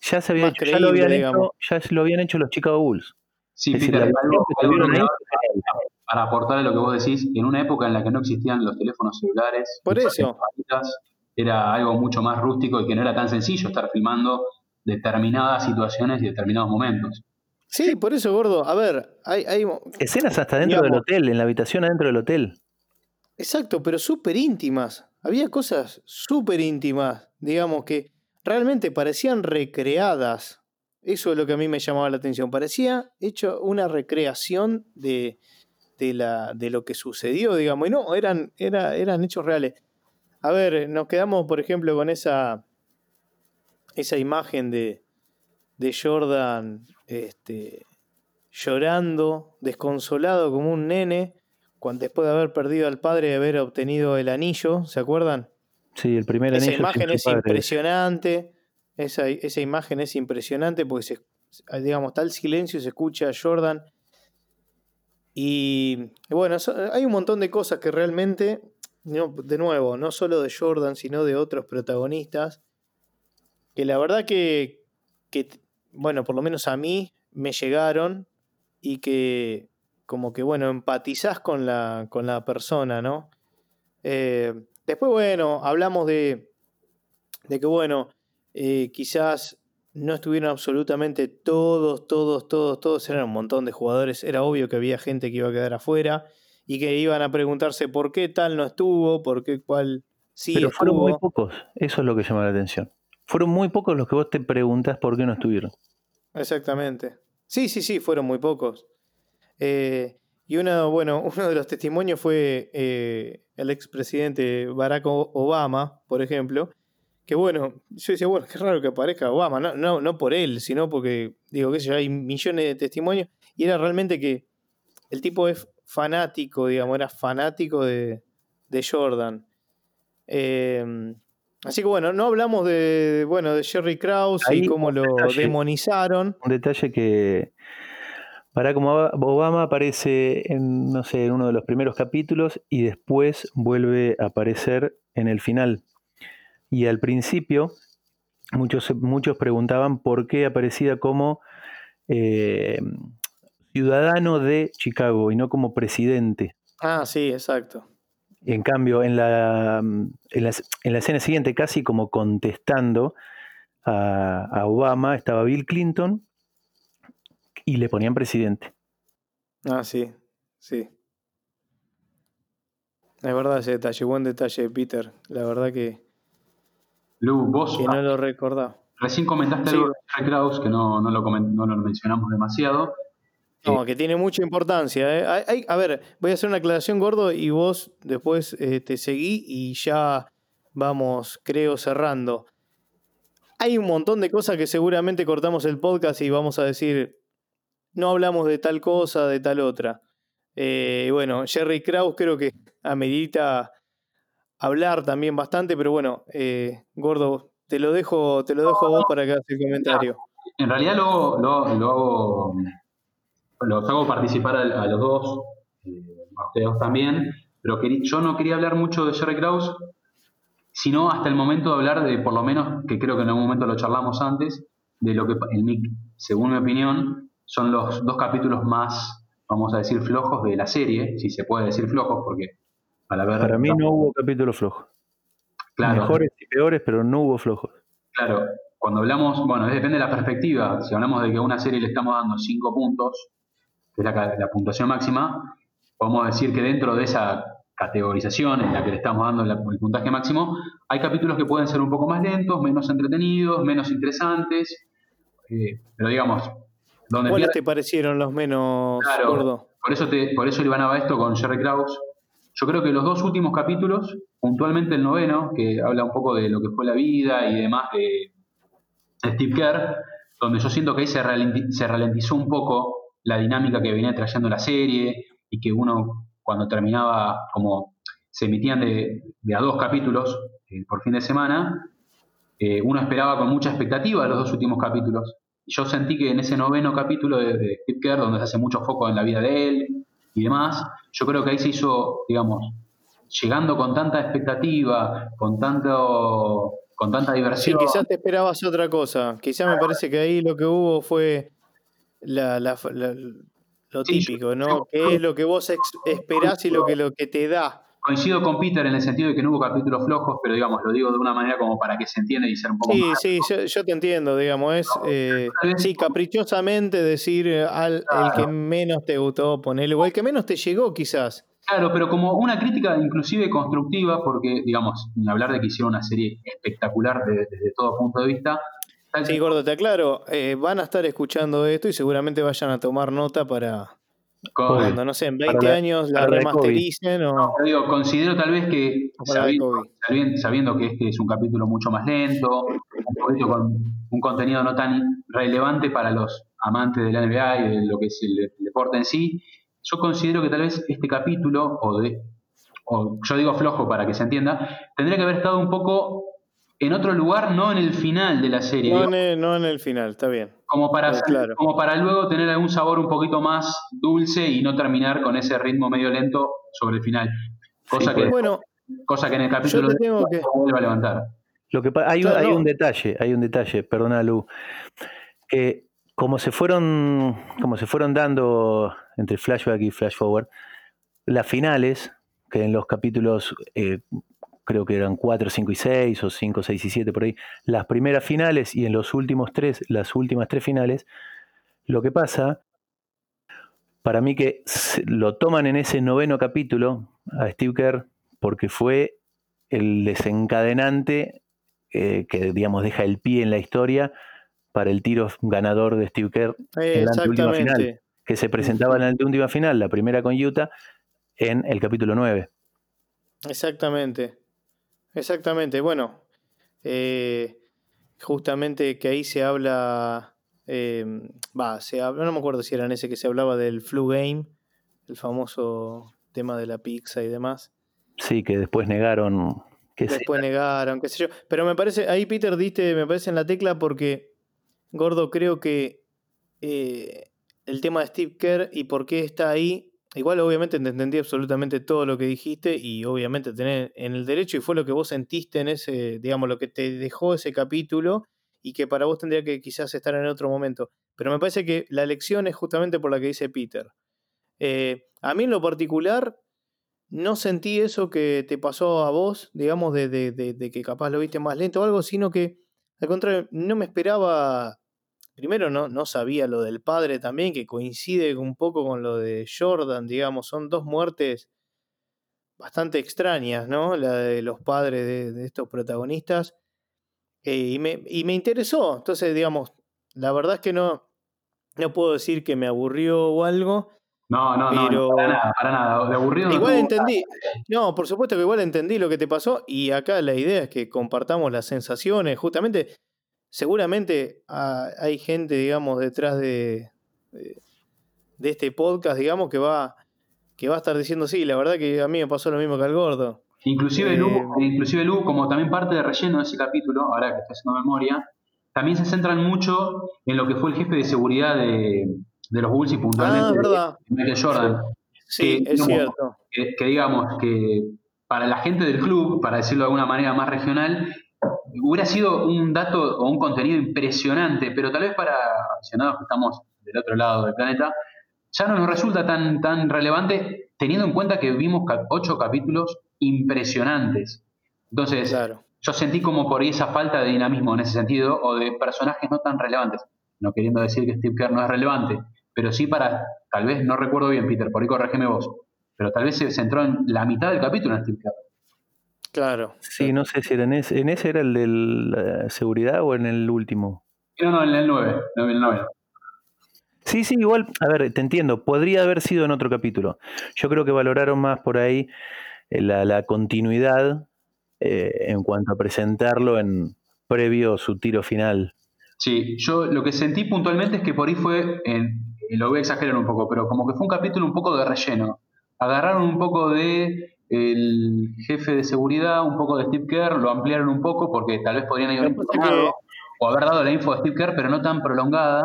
ya se había hecho, ya lo habían hecho, ya lo habían hecho los Chicago Bulls. Sí, para aportar a lo que vos decís, en una época en la que no existían los teléfonos celulares, por eso era algo mucho más rústico y que no era tan sencillo estar filmando determinadas situaciones y determinados momentos. Sí, por eso, gordo. A ver, hay, hay escenas hasta dentro del hotel, en la habitación adentro del hotel. Exacto, pero súper íntimas. Había cosas súper íntimas, digamos, que realmente parecían recreadas. Eso es lo que a mí me llamaba la atención. Parecía hecho una recreación de, la, de lo que sucedió, digamos. Y no, eran, era, eran hechos reales. A ver, nos quedamos, por ejemplo, con esa, esa imagen de, de Jordan este, llorando, desconsolado como un nene, cuando, después de haber perdido al padre y haber obtenido el anillo, ¿se acuerdan? Sí, el primer anillo. Esa imagen es impresionante. Esa, esa, imagen es impresionante porque, se, digamos, el silencio, se escucha a Jordan. Y bueno, hay un montón de cosas que realmente, de nuevo, no solo de Jordan, sino de otros protagonistas, que la verdad que, que bueno, por lo menos a mí me llegaron y que como que, bueno, empatizás con la, con la persona, ¿no? Eh, después, bueno, hablamos de, de que, bueno, eh, quizás no estuvieron absolutamente todos, todos, todos, todos, eran un montón de jugadores, era obvio que había gente que iba a quedar afuera y que iban a preguntarse por qué tal no estuvo, por qué cuál sí Pero fueron muy pocos, eso es lo que llama la atención. Fueron muy pocos los que vos te preguntás por qué no estuvieron. Exactamente. Sí, sí, sí, fueron muy pocos. Eh, y uno, bueno, uno de los testimonios fue eh, el expresidente Barack Obama, por ejemplo, que bueno, yo decía, bueno, qué raro que aparezca Obama, no, no, no por él, sino porque, digo, que sé hay millones de testimonios, y era realmente que el tipo es fanático, digamos, era fanático de, de Jordan. Eh, Así que bueno, no hablamos de, bueno, de Jerry Krause y cómo lo demonizaron. Un detalle que Barack Obama aparece en, no sé, en uno de los primeros capítulos y después vuelve a aparecer en el final. Y al principio muchos, muchos preguntaban por qué aparecía como eh, ciudadano de Chicago y no como presidente. Ah, sí, exacto. Y en cambio, en la, en la, escena siguiente, casi como contestando a, Obama, estaba Bill Clinton y le ponían presidente. Ah, sí, sí. Es verdad ese detalle, buen detalle, Peter. La verdad que. Lu, vos. Que no lo recordaba. Recién comentaste algo de Kraus, que no, no, lo no lo mencionamos demasiado. No, que tiene mucha importancia. ¿eh? a ver, voy a hacer una aclaración gordo y vos después eh, te seguí y ya vamos, creo, cerrando. Hay un montón de cosas que seguramente cortamos el podcast y vamos a decir, no hablamos de tal cosa, de tal otra. Eh, bueno, Jerry Krause creo que amerita hablar también bastante, pero bueno, Gordo, te lo dejo, te lo dejo a vos para que hagas el comentario. En realidad lo, lo, hago los hago participar a, los dos, eh, a ustedes también, pero yo no quería hablar mucho de Jerry Krause, sino hasta el momento de hablar de, por lo menos, que creo que en algún momento lo charlamos antes, de lo que, el, según mi opinión, son los dos capítulos más, vamos a decir, flojos de la serie, si se puede decir flojos, porque para ver... Para mí no hubo capítulos flojos. Claro. Mejores y peores, pero no hubo flojos. Claro, cuando hablamos, bueno, depende de la perspectiva. Si hablamos de que a una serie le estamos dando cinco puntos, que es la, puntuación máxima, podemos decir que dentro de esa categorización en la que le estamos dando el puntaje máximo, hay capítulos que pueden ser un poco más lentos, menos entretenidos, menos interesantes, eh, pero digamos... Donde ¿Cuáles te parecieron los menos claro, Por eso, te, por eso a esto con Jerry Krause. Yo creo que los dos últimos capítulos, puntualmente el noveno, que habla un poco de lo que fue la vida y demás de Steve Kerr, donde yo siento que ahí se ralentizó un poco la dinámica que venía trayendo la serie y que uno cuando terminaba, como se emitían de, a dos capítulos eh, por fin de semana, eh, uno esperaba con mucha expectativa los dos últimos capítulos. Yo sentí que en ese noveno capítulo de, de Steve donde se hace mucho foco en la vida de él y demás, yo creo que ahí se hizo, digamos, llegando con tanta expectativa, con tanto con tanta diversión. Sí, quizás te esperabas otra cosa. Quizás me parece que ahí lo que hubo fue la, lo típico, ¿no? ¿Qué es lo que vos esperás y lo que, lo que te da? Coincido con Peter en el sentido de que no hubo capítulos flojos, pero digamos, lo digo de una manera como para que se entienda y ser un poco sí, más. Sí, sí, yo, te entiendo, digamos, es. Eh, sí, caprichosamente decir al el que menos te gustó ponerle, o el que menos te llegó, quizás. Claro, pero como una crítica inclusive constructiva, porque, digamos, ni hablar de que hicieron una serie espectacular desde todo punto de vista, Sí, gordo, te aclaro, eh, van a estar escuchando esto y seguramente vayan a tomar nota para cuando, no sé, en 20 años la remastericen o... digo, considero tal vez que, sabiendo, que este es un capítulo mucho más lento, un con un contenido no tan relevante para los amantes de la NBA y de lo que es el deporte en sí, yo considero que tal vez este capítulo, o de o yo digo flojo para que se entienda, tendría que haber estado un poco en otro lugar, no en el final de la serie. No, en el, final, está bien. Como para, como para luego tener algún sabor un poquito más dulce y no terminar con ese ritmo medio lento sobre el final. Cosa, que, bueno, cosa que en el capítulo de tengo que... va a levantar. Lo que hay, hay un detalle, hay un detalle, perdona Lu, que como se fueron, como se fueron dando entre flashback y flash forward, las finales, que en los capítulos eh, creo que eran 4, 5 y 6 o 5, 6 y 7 por ahí, las primeras finales y en los últimos tres, las últimas tres finales, lo que pasa, para mí que lo toman en ese noveno capítulo a Steve Kerr porque fue el desencadenante eh, que, digamos, deja el pie en la historia para el tiro ganador de Steve Kerr en la última final, que se presentaba en la última final, la primera con Utah, en el capítulo 9. Exactamente. Exactamente, bueno, eh, justamente que ahí se habla, em, va, se habla, no me acuerdo si era en ese que se hablaba del flu game, el famoso tema de la pizza y demás. Sí, que después negaron. Que después negaron, qué sé yo. Pero me parece, ahí Peter diste, me parece en la tecla porque, Gordo, creo que eh, el tema de Steve Kerr y por qué está ahí Igual obviamente te entendí absolutamente todo lo que dijiste y obviamente tenés en el derecho y fue lo que vos sentiste en ese, digamos, lo que te dejó ese capítulo y que para vos tendría que quizás estar en otro momento. Pero me parece que la elección es justamente por la que dice Peter. Eh, a mí en lo particular no sentí eso que te pasó a vos, digamos, de, de, de que capaz lo viste más lento o algo, sino que al contrario, no me esperaba primero no, no sabía lo del padre también, que coincide un poco con lo de Jordan, digamos, son dos muertes bastante extrañas, ¿no? La de los padres de, estos protagonistas. Eh, y, me, y, me, interesó, entonces, digamos, la verdad es que no, no puedo decir que me aburrió o algo. No, no, no, para nada, para nada, de aburrido. Igual entendí, no, por supuesto que igual entendí lo que te pasó y acá la idea es que compartamos las sensaciones, justamente seguramente hay gente, digamos, detrás de, de, este podcast, digamos, que va, que va a estar diciendo, sí, la verdad que a mí me pasó lo mismo que al gordo. Inclusive, Lu, eh, inclusive Lu, como también parte de relleno de ese capítulo, ahora que estoy haciendo memoria, también se centran mucho en lo que fue el jefe de seguridad de, los Bulls y puntualmente ah, ¿verdad? Michael Jordan. Sí, es cierto. que, digamos que para la gente del club, para decirlo de alguna manera más regional, hubiera sido un dato o un contenido impresionante, pero tal vez para aficionados que estamos del otro lado del planeta, ya no nos resulta tan, tan relevante teniendo en cuenta que vimos ocho capítulos impresionantes. Entonces, yo sentí como por ahí esa falta de dinamismo en ese sentido, o de personajes no tan relevantes. No queriendo decir que Steve Kerr no es relevante, pero sí para, tal vez, no recuerdo bien, Peter, por ahí corregime vos, pero tal vez se centró en la mitad del capítulo en Steve Kerr. Claro. Sí, no sé si era en ese, en ese era el de la seguridad o en el último. No, no, en el 9, en el 9. Sí, sí, igual, a ver, te entiendo, podría haber sido en otro capítulo. Yo creo que valoraron más por ahí eh, la, continuidad eh, en cuanto a presentarlo en previo a su tiro final. Sí, yo lo que sentí puntualmente es que por ahí fue, en, lo voy a exagerar un poco, pero como que fue un capítulo un poco de relleno. Agarraron un poco de el jefe de seguridad, un poco de Steve Kerr, lo ampliaron un poco porque tal vez podrían haber informado o haber dado la info de Steve Kerr, pero no tan prolongada.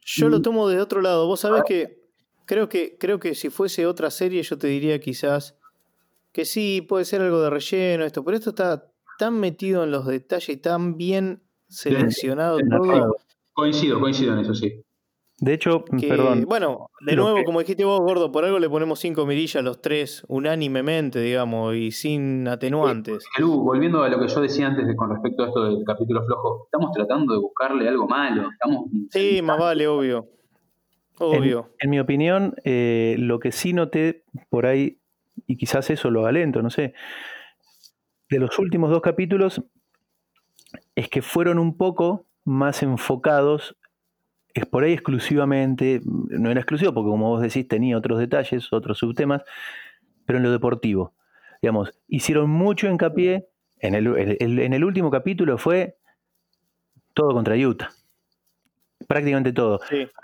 Yo lo tomo de otro lado. Vos sabés que creo que creo que si fuese otra serie yo te diría quizás que sí, puede ser algo de relleno esto, pero esto está tan metido en los detalles y tan bien seleccionado todo. Coincido, coincido en eso, sí. De hecho, perdón. Bueno, de nuevo, como dijiste vos, gordo, por algo le ponemos cinco mirillas los tres, unánimemente, digamos, y sin atenuantes. volviendo a lo que yo decía antes con respecto a esto del capítulo flojo, estamos tratando de buscarle algo malo. Estamos sí, más vale, obvio. Obvio. En, mi opinión, eh, lo que sí noté por ahí, y quizás eso lo alento, no sé, de los últimos dos capítulos, es que fueron un poco más enfocados, es por ahí exclusivamente, no era exclusivo porque como vos decís tenía otros detalles, otros subtemas, pero en lo deportivo. Digamos, hicieron mucho hincapié, en el, en el último capítulo fue todo contra Utah prácticamente todo.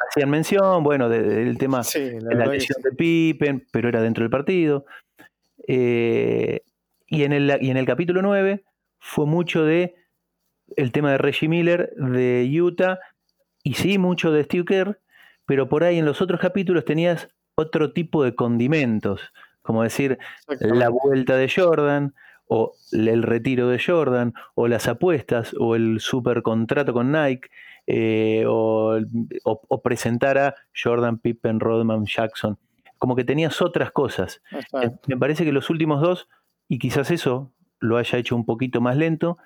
Hacían mención, bueno, del tema de la lesión de Pippen, pero era dentro del partido. Eh, y, en el, y en el capítulo 9 fue mucho de el tema de Reggie Miller de Utah y sí, mucho de Steve Kerr, pero por ahí en los otros capítulos tenías otro tipo de condimentos, como decir la vuelta de Jordan, o el retiro de Jordan, o las apuestas, o el super contrato con Nike, eh, o, presentar a Jordan, Pippen, Rodman, Jackson. Como que tenías otras cosas. Eh, me parece que los últimos dos, y quizás eso lo haya hecho un poquito más lento,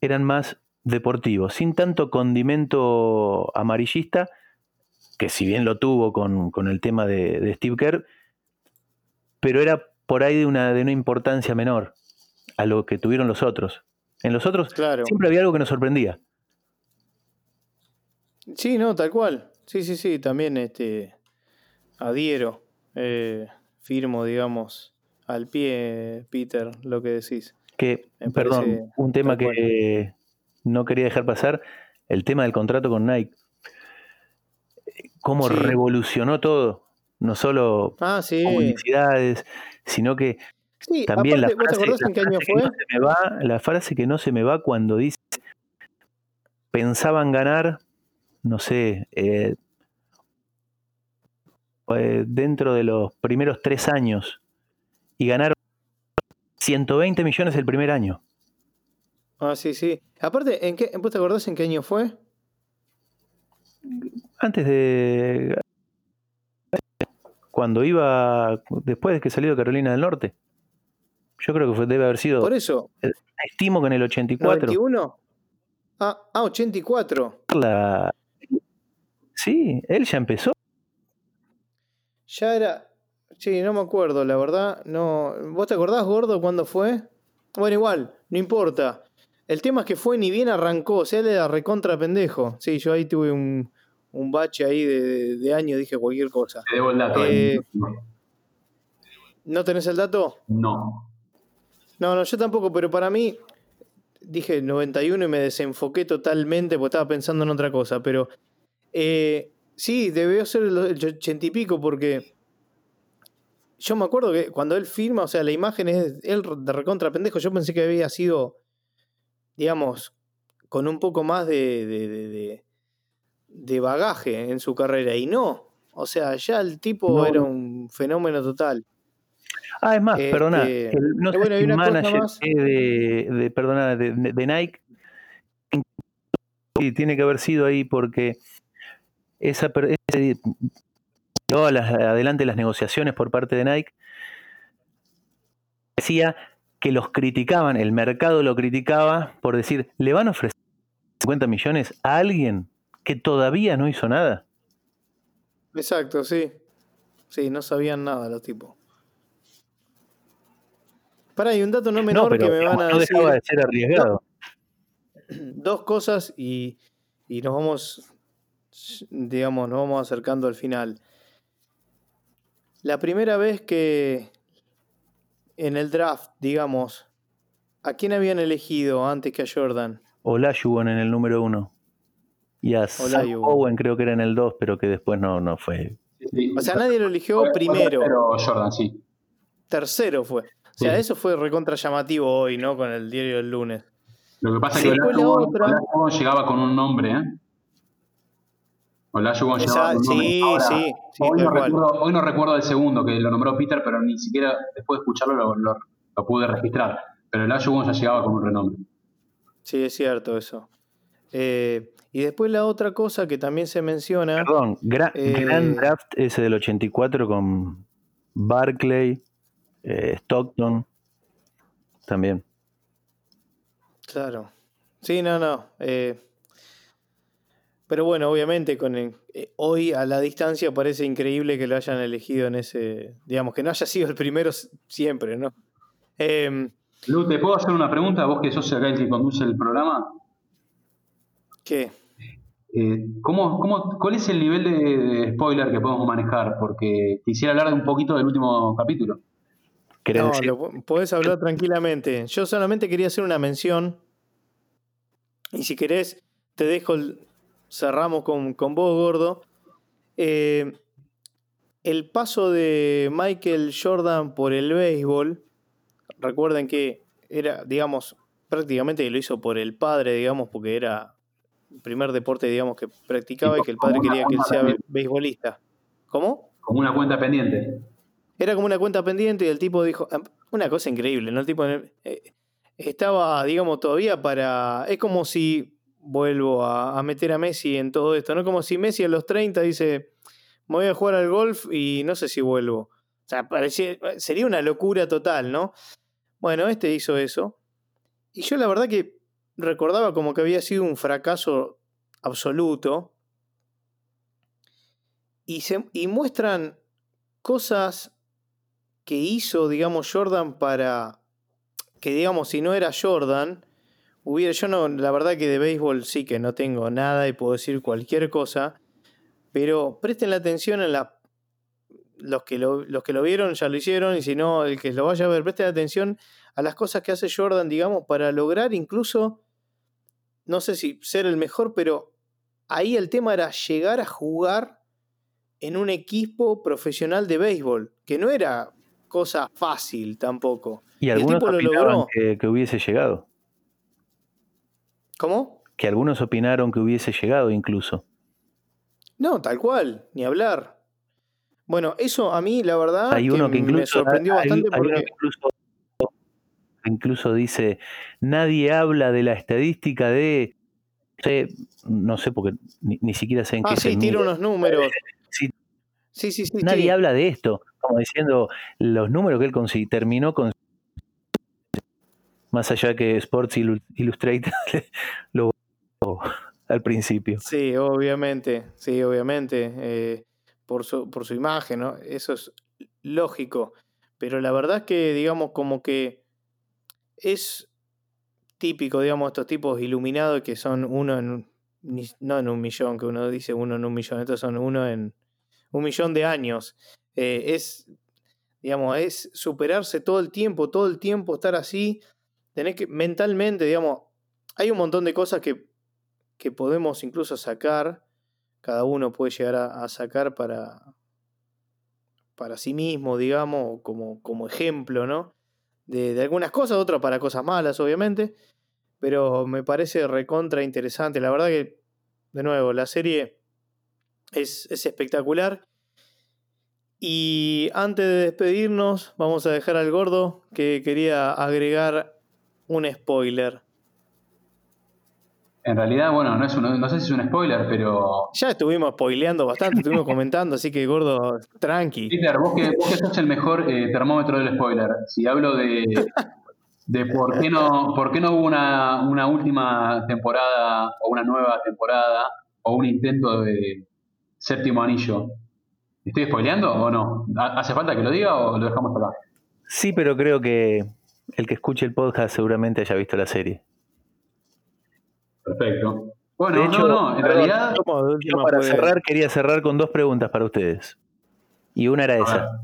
eran más deportivos, sin tanto condimento amarillista, que si bien lo tuvo con, el tema de, Steve Kerr, pero era por ahí de una, de una importancia menor a lo que tuvieron los otros. En los otros siempre había algo que nos sorprendía. Sí, no, tal cual. Sí, sí, sí, también este adhiero, eh, firmo, digamos, al pie, Peter, lo que decís. Que, perdón, un tema que no quería dejar pasar, el tema del contrato con Nike. Cómo revolucionó todo, no solo ah, sí. sino que también la frase, en qué año fue? la frase que no se me va cuando dice pensaban ganar no sé, eh, eh, dentro de los primeros tres años y ganaron 120 millones el primer año. Ah, sí, sí. Aparte, ¿en qué, ¿vos te acordás en qué año fue? Antes de... Cuando iba, después de que salió de Carolina del Norte. Yo creo que fue, debe haber sido... Por eso. Estimo que en el 84. ¿91? Ah, ah 84. La, Sí, él ya empezó. Ya era. Sí, no me acuerdo, la verdad. No. ¿Vos te acordás, gordo, cuándo fue? Bueno, igual, no importa. El tema es que fue ni bien arrancó, o sea, él era recontra pendejo. Sí, yo ahí tuve un, un bache ahí de, de, año, dije cualquier cosa. Te debo el dato. Eh, ¿No tenés el dato? No. No, no, yo tampoco, pero para mí, dije 91 y me desenfoqué totalmente porque estaba pensando en otra cosa, pero eh, sí, debió ser el ochenta y pico porque yo me acuerdo que cuando él firma, o sea, la imagen es él de recontra pendejo, yo pensé que había sido, digamos, con un poco más de, de, de, bagaje en su carrera y no. O sea, ya el tipo era un fenómeno total. Ah, es más, perdona, este, no sé bueno, si manager de, de, perdona, de, Nike y tiene que haber sido ahí porque esa, ese, adelante las negociaciones por parte de Nike, decía que los criticaban, el mercado lo criticaba por decir, ¿le van a ofrecer 50 millones a alguien que todavía no hizo nada? Exacto, sí. Sí, no sabían nada los tipos. Para, hay un dato no menor que me van a decir. de ser arriesgado. Dos cosas y, y nos vamos digamos, nos vamos acercando al final. La primera vez que en el draft, digamos, ¿a quién habían elegido antes que a Jordan? Olajuwon en el número uno. Y a Owen creo que era en el dos, pero que después no, no fue. O sea, nadie lo eligió primero. Pero Jordan, sí. Tercero fue. O sea, eso fue recontra llamativo hoy, ¿no? Con el diario del lunes. Lo que pasa es que Olajuwon llegaba con un nombre, ¿eh? Sí, sí, hoy, no recuerdo, el segundo que lo nombró Peter, pero ni siquiera después de escucharlo lo, pude registrar. Pero el Ashwin ya llegaba con un renombre. Sí, es cierto eso. Eh, y después la otra cosa que también se menciona. Perdón, eh, gran draft ese del 84 con Barclay, eh, Stockton, también. Claro. Sí, no, no. Pero bueno, obviamente con eh, hoy a la distancia parece increíble que lo hayan elegido en ese, digamos, que no haya sido el primero siempre, ¿no? Eh, Lu, ¿te puedo hacer una pregunta? Vos que sos acá el que conduce el programa. ¿Qué? Eh, ¿cómo, cómo, cuál es el nivel de, spoiler que podemos manejar? Porque quisiera hablar de un poquito del último capítulo. No, lo podés hablar tranquilamente. Yo solamente quería hacer una mención. Y si querés, te dejo, cerramos con, con vos, gordo. Eh, el paso de Michael Jordan por el béisbol, recuerden que era, digamos, prácticamente lo hizo por el padre, digamos, porque era el primer deporte, digamos, que practicaba y que el padre quería que él sea beisbolista. ¿Cómo? Como una cuenta pendiente. Era como una cuenta pendiente y el tipo dijo, ah, una cosa increíble, ¿no? El tipo eh, estaba, digamos, todavía para... Es como si, vuelvo a, meter a Messi en todo esto, ¿no? Como si Messi a los 30 dice, me voy a jugar al golf y no sé si vuelvo. O sea, parecía, sería una locura total, ¿no? Bueno, este hizo eso. Y yo la verdad que recordaba como que había sido un fracaso absoluto. Y, se, y muestran cosas que hizo, digamos, Jordan para que, digamos, si no era Jordan, hubiera, yo no, la verdad que de béisbol sí que no tengo nada y puedo decir cualquier cosa, pero presten la atención en la... Los que, lo, los que lo vieron ya lo hicieron y si no, el que lo vaya a ver, presten atención a las cosas que hace Jordan, digamos, para lograr incluso, no sé si ser el mejor, pero ahí el tema era llegar a jugar en un equipo profesional de béisbol, que no era cosa fácil tampoco. Y algunos lo logró. Que, que, hubiese llegado. ¿Cómo? Que algunos opinaron que hubiese llegado incluso. No, tal cual, ni hablar. Bueno, eso a mí la verdad hay uno que, incluso, me sorprendió bastante porque... incluso, incluso, dice, nadie habla de la estadística de... No sé, porque ni, siquiera sé en ah, qué sí, tira unos números. Sí, sí, sí, Nadie habla de esto, como diciendo los números que él terminó con. Más allá que Sports Illustrated lo al principio. Sí, obviamente, sí, obviamente. Eh, por, su, por su imagen, ¿no? Eso es lógico. Pero la verdad es que, digamos, como que es típico, digamos, estos tipos iluminados que son uno en. No en un millón, que uno dice uno en un millón, estos son uno en un millón de años. Eh, es, digamos, es superarse todo el tiempo, todo el tiempo estar así. Tener que, mentalmente, digamos, hay un montón de cosas que, que podemos incluso sacar. Cada uno puede llegar a, sacar para, para sí mismo, digamos, como, como ejemplo, ¿no? De, de, algunas cosas, otras para cosas malas, obviamente. Pero me parece recontra interesante. La verdad que, de nuevo, la serie es, espectacular. Y antes de despedirnos, vamos a dejar al gordo que quería agregar un spoiler. En realidad, bueno, no, es no sé si es un spoiler, pero. Ya estuvimos spoileando bastante, estuvimos comentando, así que gordo, tranqui. Peter, vos que, vos sos el mejor eh, termómetro del spoiler. Si hablo de, de por qué no, por qué no hubo una, una última temporada o una nueva temporada o un intento de, séptimo anillo. ¿Estoy spoileando o no? ¿Hace falta que lo diga o lo dejamos acá? Sí, pero creo que el que escuche el podcast seguramente haya visto la serie. Perfecto. Bueno, no, no, en realidad. para cerrar, quería cerrar con dos preguntas para ustedes. Y una era esa.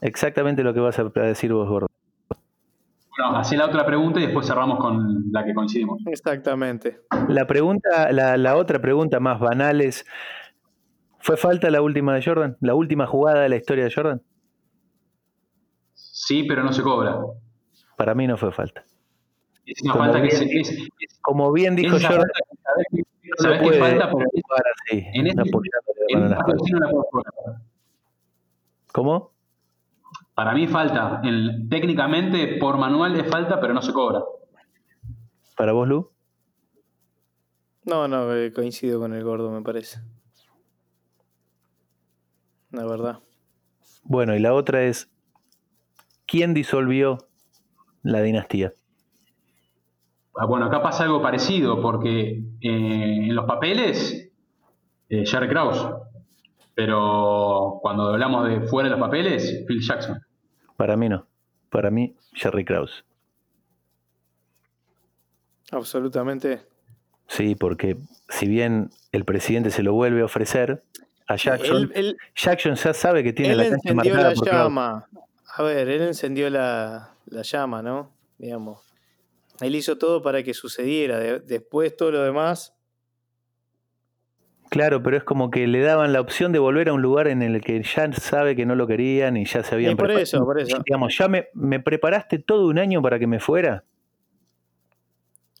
Exactamente lo que vas a decir vos, Gordo. Bueno, así la otra pregunta y después cerramos con la que coincidimos. Exactamente. La pregunta, la, la otra pregunta más banal es: ¿Fue falta la última de Jordan? ¿La última jugada de la historia de Jordan? Sí, pero no se cobra. Para mí no fue falta. Es una falta que se. como bien dijo Jordan. ¿Sabes qué falta? en este, en ¿Cómo? Para mí falta. técnicamente, por manual es falta, pero no se cobra. ¿Para vos, Lu? No, no, eh, coincido con el gordo, me parece la verdad. Bueno, y la otra es, ¿quién disolvió la dinastía? Ah, bueno, acá pasa algo parecido, porque eh, en los papeles, eh, Jerry Krause, pero cuando hablamos de fuera de los papeles, Phil Jackson. Para mí no, para mí Jerry Krause. Absolutamente. Sí, porque si bien el presidente se lo vuelve a ofrecer a Jackson, Jackson ya sabe que tiene la cancha marcada la llama. A ver, él encendió la, la llama, ¿no? Digamos. Él hizo todo para que sucediera. después todo lo demás Claro, pero es como que le daban la opción de volver a un lugar en el que ya sabe que no lo querían y ya se habían y por eso, por eso. Digamos, ya me, me, preparaste todo un año para que me fuera.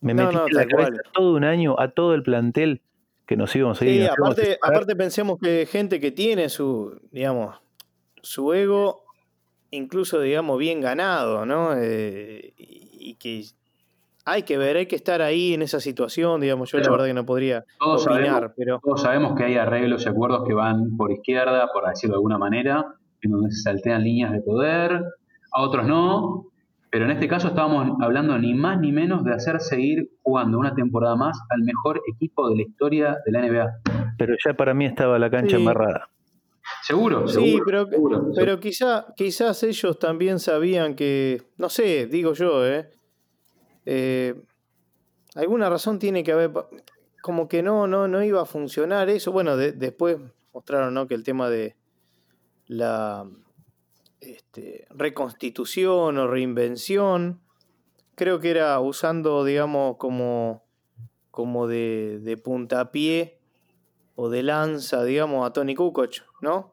Me metiste la cabeza todo un año a todo el plantel que nos íbamos a ir. Sí, aparte, aparte pensemos que gente que tiene su, digamos, su ego incluso, digamos, bien ganado, ¿no? Eh, y que hay que ver, hay que estar ahí en esa situación, digamos, yo la verdad que no podría todos opinar, pero... Todos sabemos que hay arreglos y acuerdos que van por izquierda, por decirlo de alguna manera, en donde se saltean líneas de poder, a otros no, pero en este caso estábamos hablando ni más ni menos de hacer seguir jugando una temporada más al mejor equipo de la historia de la NBA. Pero ya para mí estaba la cancha embarrada. Seguro, sí, pero, pero quizá, quizás ellos también sabían que, no sé, digo yo, ¿eh? Eh, alguna razón tiene que haber, como que no, no, no iba a funcionar eso. Bueno, después mostraron ¿no? que el tema de la este, reconstitución o reinvención, creo que era usando, digamos, como, como de, de puntapié o de lanza, digamos, a Tony Kukoc, ¿no?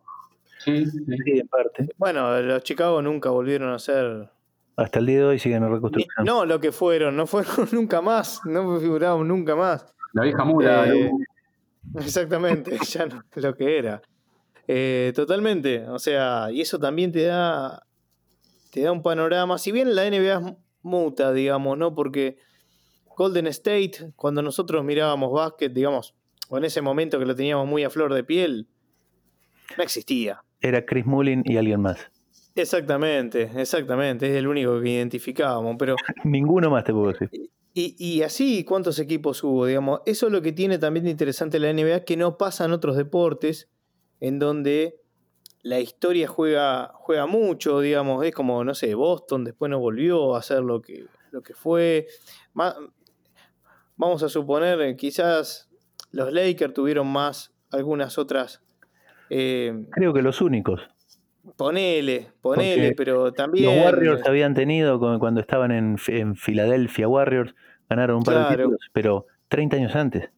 Sí, sí, en parte. Bueno, los Chicago nunca volvieron a ser hasta el día de hoy siguen en reconstrucción. No, lo que fueron, no fueron nunca más, no figuraron nunca más. La vieja mula. Eh, exactamente, ya no lo que era. Eh, totalmente, o sea, y eso también te da, te da un panorama. Si bien la NBA es muta, digamos, ¿no? Porque Golden State, cuando nosotros mirábamos básquet, digamos, o en ese momento que lo teníamos muy a flor de piel, no existía. Era Chris Mullin y alguien más. Exactamente, exactamente, es el único que identificábamos, pero... Ninguno más te puedo decir. Y, y, así, ¿cuántos equipos hubo? Digamos, eso es lo que tiene también de interesante la NBA, que no pasa en otros deportes, en donde la historia juega, juega mucho, digamos, es como, no sé, Boston después no volvió a hacer lo que, lo que fue. vamos a suponer, quizás los Lakers tuvieron más algunas otras... Eh, Creo que los únicos. Ponele, ponele, pero también. Los Warriors habían tenido cuando estaban en, en Filadelfia Warriors, ganaron un par de títulos, pero 30 años antes.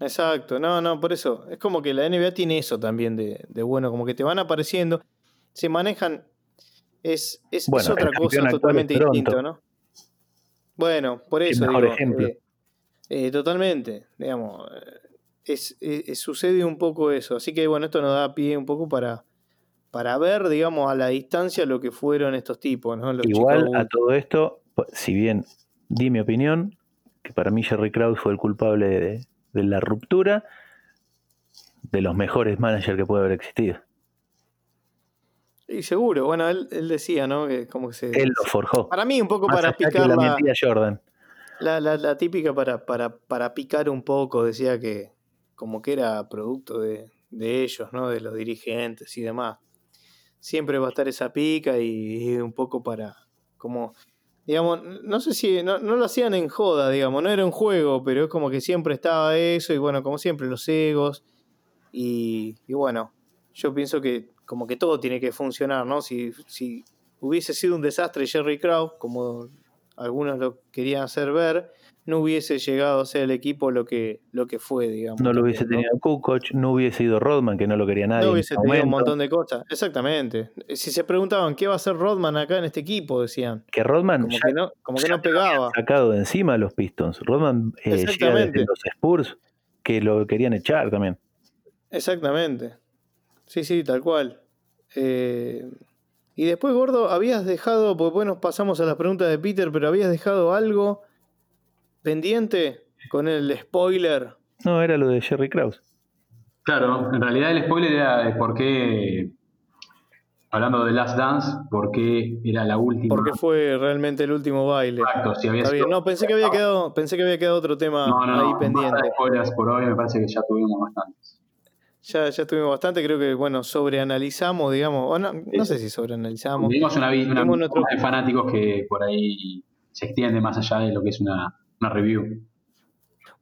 Exacto, no, no, por eso. Es como que la NBA tiene eso también de, bueno, como que te van apareciendo, se manejan. Es, es, otra cosa totalmente distinta, ¿no? Bueno, por eso. Mejor ejemplo. Eh, eh, totalmente, digamos. Eh, es, sucede un poco eso. Así que bueno, esto nos da pie un poco para, para ver, digamos, a la distancia lo que fueron estos tipos. ¿no? Igual a todo esto, si bien di mi opinión, que para mí Jerry Krause fue el culpable de, la ruptura, de los mejores managers que puede haber existido. Y seguro, bueno, él, decía, ¿no? Que como que se, él lo forjó. Para mí, un poco para picar la, Jordan. La, la, típica para, para, para picar un poco, decía que como que era producto de, de ellos, ¿no? De los dirigentes y demás siempre va a estar esa pica y, un poco para, como, digamos, no sé si, no, lo hacían en joda, digamos, no era un juego, pero es como que siempre estaba eso y bueno, como siempre, los egos y, bueno, yo pienso que como que todo tiene que funcionar, ¿no? Si, si hubiese sido un desastre Jerry Krause, como algunos lo querían hacer ver, no hubiese llegado a ser el equipo lo que, lo que fue, digamos. No lo hubiese tenido Kukoc, no hubiese ido Rodman, que no lo quería nadie. No hubiese tenido un montón de cosas, exactamente. Si se preguntaban qué va a hacer Rodman acá en este equipo, decían. Que Rodman como que no, como que no pegaba. Sacado de encima a los Pistons. Rodman eh, desde los Spurs, que lo querían echar también. Exactamente. Sí, sí, tal cual. Eh, y después, Gordo, habías dejado, porque bueno, pasamos a las preguntas de Peter, pero habías dejado algo pendiente con el spoiler. No, era lo de Jerry Krause. Claro, en realidad el spoiler era de por qué, hablando de Last Dance, por qué era la última. Porque fue realmente el último baile. Exacto, si había No, pensé que había quedado, pensé que había quedado otro tema ahí pendiente. spoilers por hoy, me parece que ya tuvimos bastantes. Ya, ya tuvimos bastante, creo que, bueno, sobreanalizamos, digamos, no, no sé si sobreanalizamos. Tuvimos una, una, de fanáticos que por ahí se extiende más allá de lo que es una, una review.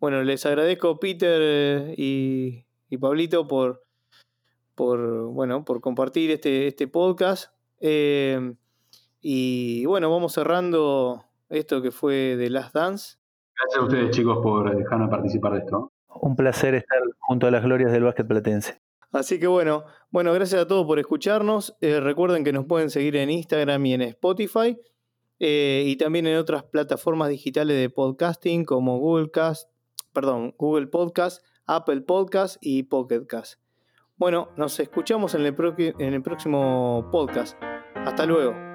Bueno, les agradezco Peter y, y Pablito por, por, bueno, por compartir este, este podcast. Eh, y bueno, vamos cerrando esto que fue de Last Dance. Gracias a ustedes, chicos, por dejarme participar de esto. Un placer estar junto a las glorias del básquet platense. Así que bueno, bueno, gracias a todos por escucharnos. Eh, recuerden que nos pueden seguir en Instagram y en Spotify. Eh, y también en otras plataformas digitales de podcasting como Google Cast, perdón, Google Podcast, Apple Podcast y Pocket Cast. Bueno, nos escuchamos en el, en el próximo podcast. Hasta luego.